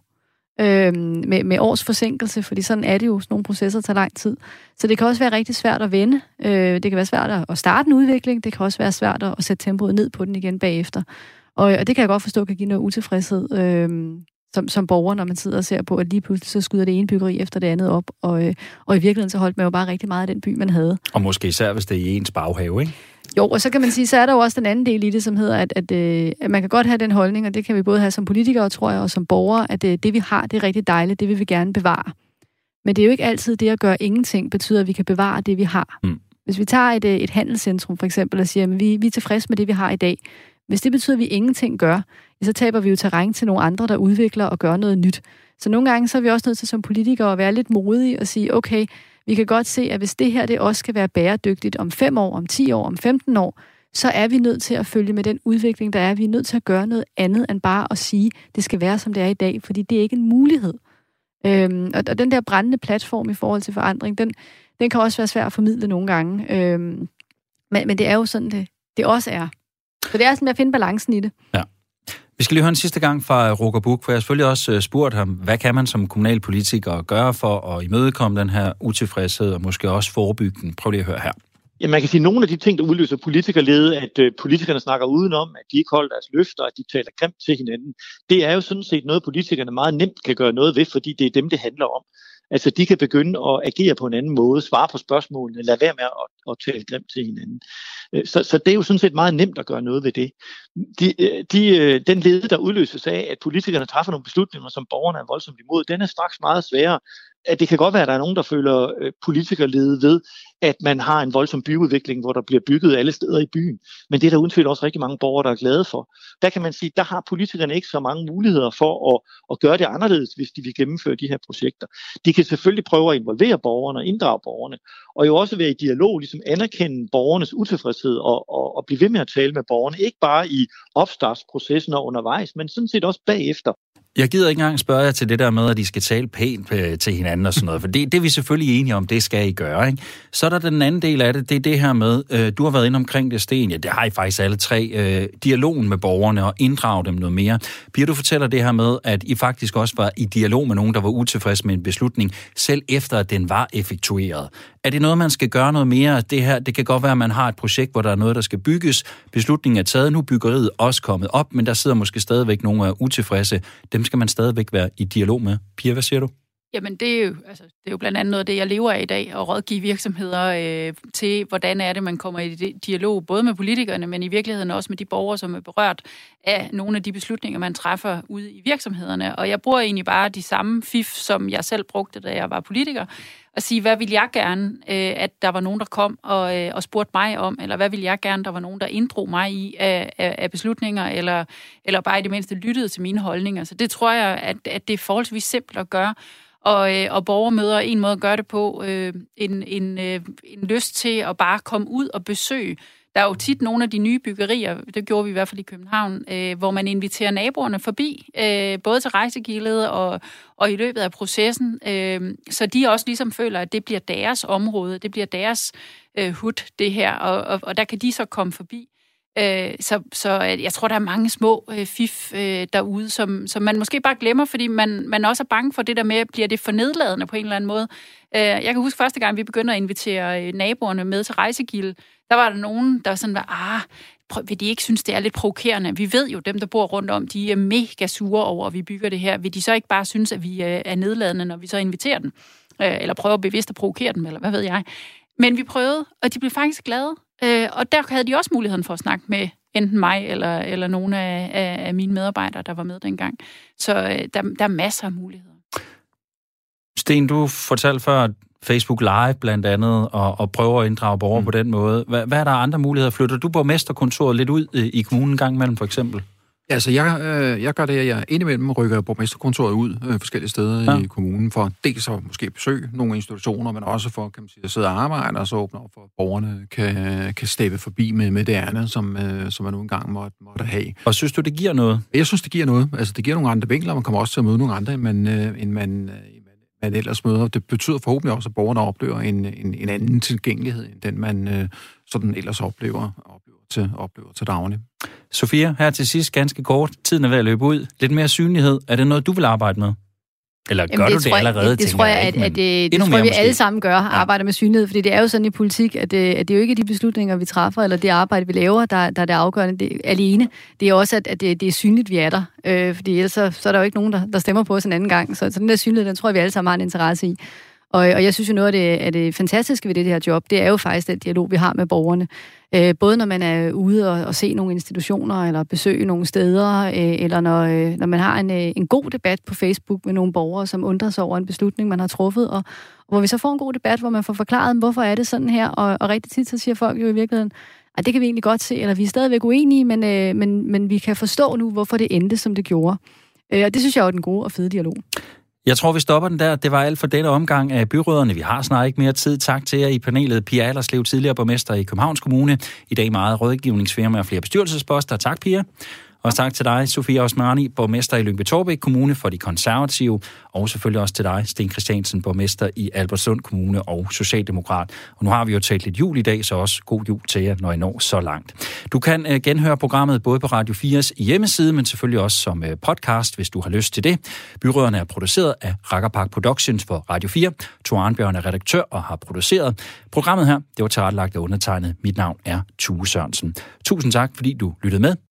øh, med, med års forsinkelse, fordi sådan er det jo, sådan nogle processer tager lang tid. Så det kan også være rigtig svært at vende. Øh, det kan være svært at starte en udvikling, det kan også være svært at sætte tempoet ned på den igen bagefter. Og, og det kan jeg godt forstå kan give noget utilfredshed. Øh, som, som borger, når man sidder og ser på, at lige pludselig så skyder det ene byggeri efter det andet op. Og, øh, og i virkeligheden så holdt man jo bare rigtig meget af den by, man havde. Og måske især, hvis det er i ens baghave, ikke? Jo, og så kan man sige, så er der jo også den anden del i det, som hedder, at, at, øh, at man kan godt have den holdning, og det kan vi både have som politikere, tror jeg, og som borgere, at det, øh, det vi har, det er rigtig dejligt, det vil vi gerne bevare. Men det er jo ikke altid det at gøre ingenting, betyder, at vi kan bevare det, vi har. Mm. Hvis vi tager et, øh, et handelscentrum for eksempel og siger, at vi, vi er tilfredse med det, vi har i dag. Hvis det betyder, at vi ingenting gør, så taber vi jo terræn til nogle andre, der udvikler og gør noget nyt. Så nogle gange så er vi også nødt til som politikere at være lidt modige og sige, okay, vi kan godt se, at hvis det her det også skal være bæredygtigt om 5 år, om 10 år, om 15 år, så er vi nødt til at følge med den udvikling, der er. Vi er nødt til at gøre noget andet end bare at sige, at det skal være, som det er i dag, fordi det er ikke en mulighed. Øhm, og, og den der brændende platform i forhold til forandring, den, den kan også være svær at formidle nogle gange. Øhm, men, men det er jo sådan, det, det også er. Så det er sådan at finde balancen i det. Ja. Vi skal lige høre en sidste gang fra øh, Roger Buk, for jeg har selvfølgelig også øh, spurgt ham, hvad kan man som kommunalpolitiker gøre for at imødekomme den her utilfredshed og måske også forebygge den? Prøv lige at høre her. Ja, man kan sige, at nogle af de ting, der udløser politikerlede, at øh, politikerne snakker udenom, at de ikke holder deres løfter, at de taler grimt til hinanden, det er jo sådan set noget, politikerne meget nemt kan gøre noget ved, fordi det er dem, det handler om. Altså, de kan begynde at agere på en anden måde, svare på spørgsmålene, lade være med at, at tale grimt til hinanden. Øh, så, så det er jo sådan set meget nemt at gøre noget ved det. De, øh, de, øh, den lede, der udløses af, at politikerne træffer nogle beslutninger, som borgerne er voldsomt imod, den er straks meget sværere at det kan godt være, at der er nogen, der føler øh, politikerlede ved, at man har en voldsom byudvikling, hvor der bliver bygget alle steder i byen. Men det er der uden tvivl også rigtig mange borgere, der er glade for. Der kan man sige, der har politikerne ikke så mange muligheder for at, at gøre det anderledes, hvis de vil gennemføre de her projekter. De kan selvfølgelig prøve at involvere borgerne og inddrage borgerne, og jo også være i dialog, ligesom anerkende borgernes utilfredshed og, og, og blive ved med at tale med borgerne, ikke bare i opstartsprocessen og undervejs, men sådan set også bagefter. Jeg gider ikke engang spørge jer til det der med, at de skal tale pænt øh, til hinanden og sådan noget, for det, det er vi selvfølgelig enige om, det skal I gøre. Ikke? Så er der den anden del af det, det er det her med, øh, du har været inde omkring det, Sten, ja, det har I faktisk alle tre, øh, dialogen med borgerne og inddrage dem noget mere. Pia, du fortæller det her med, at I faktisk også var i dialog med nogen, der var utilfredse med en beslutning, selv efter at den var effektueret. Er det noget, man skal gøre noget mere? Det her, det kan godt være, at man har et projekt, hvor der er noget, der skal bygges. Beslutningen er taget, nu er byggeriet også kommet op, men der sidder måske stadigvæk nogle, af utilfredse. Dem skal man stadigvæk være i dialog med. Pia, hvad siger du? Jamen, det er, jo, altså, det er jo blandt andet noget af det, jeg lever af i dag, at rådgive virksomheder øh, til, hvordan er det, man kommer i dialog, både med politikerne, men i virkeligheden også med de borgere, som er berørt af nogle af de beslutninger, man træffer ude i virksomhederne. Og jeg bruger egentlig bare de samme fif, som jeg selv brugte, da jeg var politiker, at sige, hvad vil jeg gerne, øh, at der var nogen, der kom og, øh, og spurgte mig om, eller hvad vil jeg gerne, der var nogen, der inddrog mig i af, af, af beslutninger, eller, eller bare i det mindste lyttede til mine holdninger. Så det tror jeg, at, at det er forholdsvis simpelt at gøre. Og, øh, og borgermøder er en måde at gøre det på, øh, en, en, øh, en lyst til at bare komme ud og besøge der er jo tit nogle af de nye byggerier, det gjorde vi i hvert fald i København, øh, hvor man inviterer naboerne forbi, øh, både til rejsegildet og, og i løbet af processen, øh, så de også ligesom føler, at det bliver deres område, det bliver deres øh, hud, det her, og, og, og der kan de så komme forbi. Øh, så, så øh, jeg tror, der er mange små øh, fif øh, derude, som, som man måske bare glemmer, fordi man, man også er bange for det der med, bliver det for nedladende på en eller anden måde. Øh, jeg kan huske første gang, vi begyndte at invitere øh, naboerne med til rejsegilde, der var der nogen, der sådan var, ah, vil de ikke synes, det er lidt provokerende? Vi ved jo, dem, der bor rundt om, de er mega sure over, at vi bygger det her. Vil de så ikke bare synes, at vi øh, er nedladende, når vi så inviterer dem? Øh, eller prøver bevidst at provokere dem, eller hvad ved jeg? Men vi prøvede, og de blev faktisk glade. Øh, og der havde de også muligheden for at snakke med enten mig eller, eller nogle af, af, af mine medarbejdere, der var med dengang. Så der, der er masser af muligheder. Sten, du fortalte før, at Facebook Live blandt andet, og, og prøver at inddrage borgere mm. på den måde. Hvad, hvad er der andre muligheder? Flytter du borgmesterkontoret lidt ud i kommunen gang imellem, for eksempel? Altså, jeg, øh, jeg gør det, at jeg indimellem rykker borgmesterkontoret ud øh, forskellige steder ja. i kommunen, for dels at måske besøge nogle institutioner, men også for kan man sige, at sidde og arbejde, og så åbne op for, at borgerne kan, kan steppe forbi med, med det andet, som, øh, som man nu engang måtte, måtte have. Og synes du, det giver noget? Jeg synes, det giver noget. Altså, det giver nogle andre vinkler, man kommer også til at møde nogle andre, end man, øh, end man, øh, man ellers møder. Det betyder forhåbentlig også, at borgerne oplever en, en, en anden tilgængelighed, end den man øh, sådan ellers oplever, oplever, til, oplever til daglig. Sofia, her til sidst ganske kort. Tiden er ved at løbe ud. Lidt mere synlighed. Er det noget, du vil arbejde med? Eller gør Jamen, det du det allerede, Det, det tror jeg, at, at, at det, det tror jeg, vi alle sammen gør, arbejder med synlighed, fordi det er jo sådan i politik, at det, at det er jo ikke de beslutninger, vi træffer, eller det arbejde, vi laver, der, der er det afgørende det, alene. Det er også, at, at det, det er synligt, vi er der. Øh, fordi ellers så, så er der jo ikke nogen, der, der stemmer på os en anden gang. Så, så den der synlighed, den tror jeg, vi alle sammen har en interesse i. Og, og jeg synes jo noget af det, af det fantastiske ved det her job, det er jo faktisk den dialog, vi har med borgerne. Øh, både når man er ude og, og se nogle institutioner, eller besøge nogle steder, øh, eller når, øh, når man har en, øh, en god debat på Facebook med nogle borgere, som undrer sig over en beslutning, man har truffet, og, og hvor vi så får en god debat, hvor man får forklaret, hvorfor er det sådan her, og, og rigtig tit så siger folk jo i virkeligheden, at det kan vi egentlig godt se, eller vi er stadigvæk uenige, men, øh, men, men vi kan forstå nu, hvorfor det endte, som det gjorde. Øh, og det synes jeg er den gode og fede dialog. Jeg tror, vi stopper den der. Det var alt for denne omgang af byråderne. Vi har snart ikke mere tid. Tak til jer i panelet. Pia Allerslev, tidligere borgmester i Københavns Kommune. I dag meget rådgivningsfirma og flere bestyrelsesposter. Tak, Pia. Og tak til dig, Sofie Osmani, borgmester i Lyngby Torbæk Kommune for de konservative, og selvfølgelig også til dig, Sten Christiansen, borgmester i Albertslund Kommune og Socialdemokrat. Og nu har vi jo talt lidt jul i dag, så også god jul til jer, når I når så langt. Du kan øh, genhøre programmet både på Radio 4's hjemmeside, men selvfølgelig også som øh, podcast, hvis du har lyst til det. Byråderne er produceret af Rakkerpark Productions for Radio 4. Tor Arnbjørn er redaktør og har produceret. Programmet her, det var tilrettelagt og undertegnet. Mit navn er Tue Sørensen. Tusind tak, fordi du lyttede med.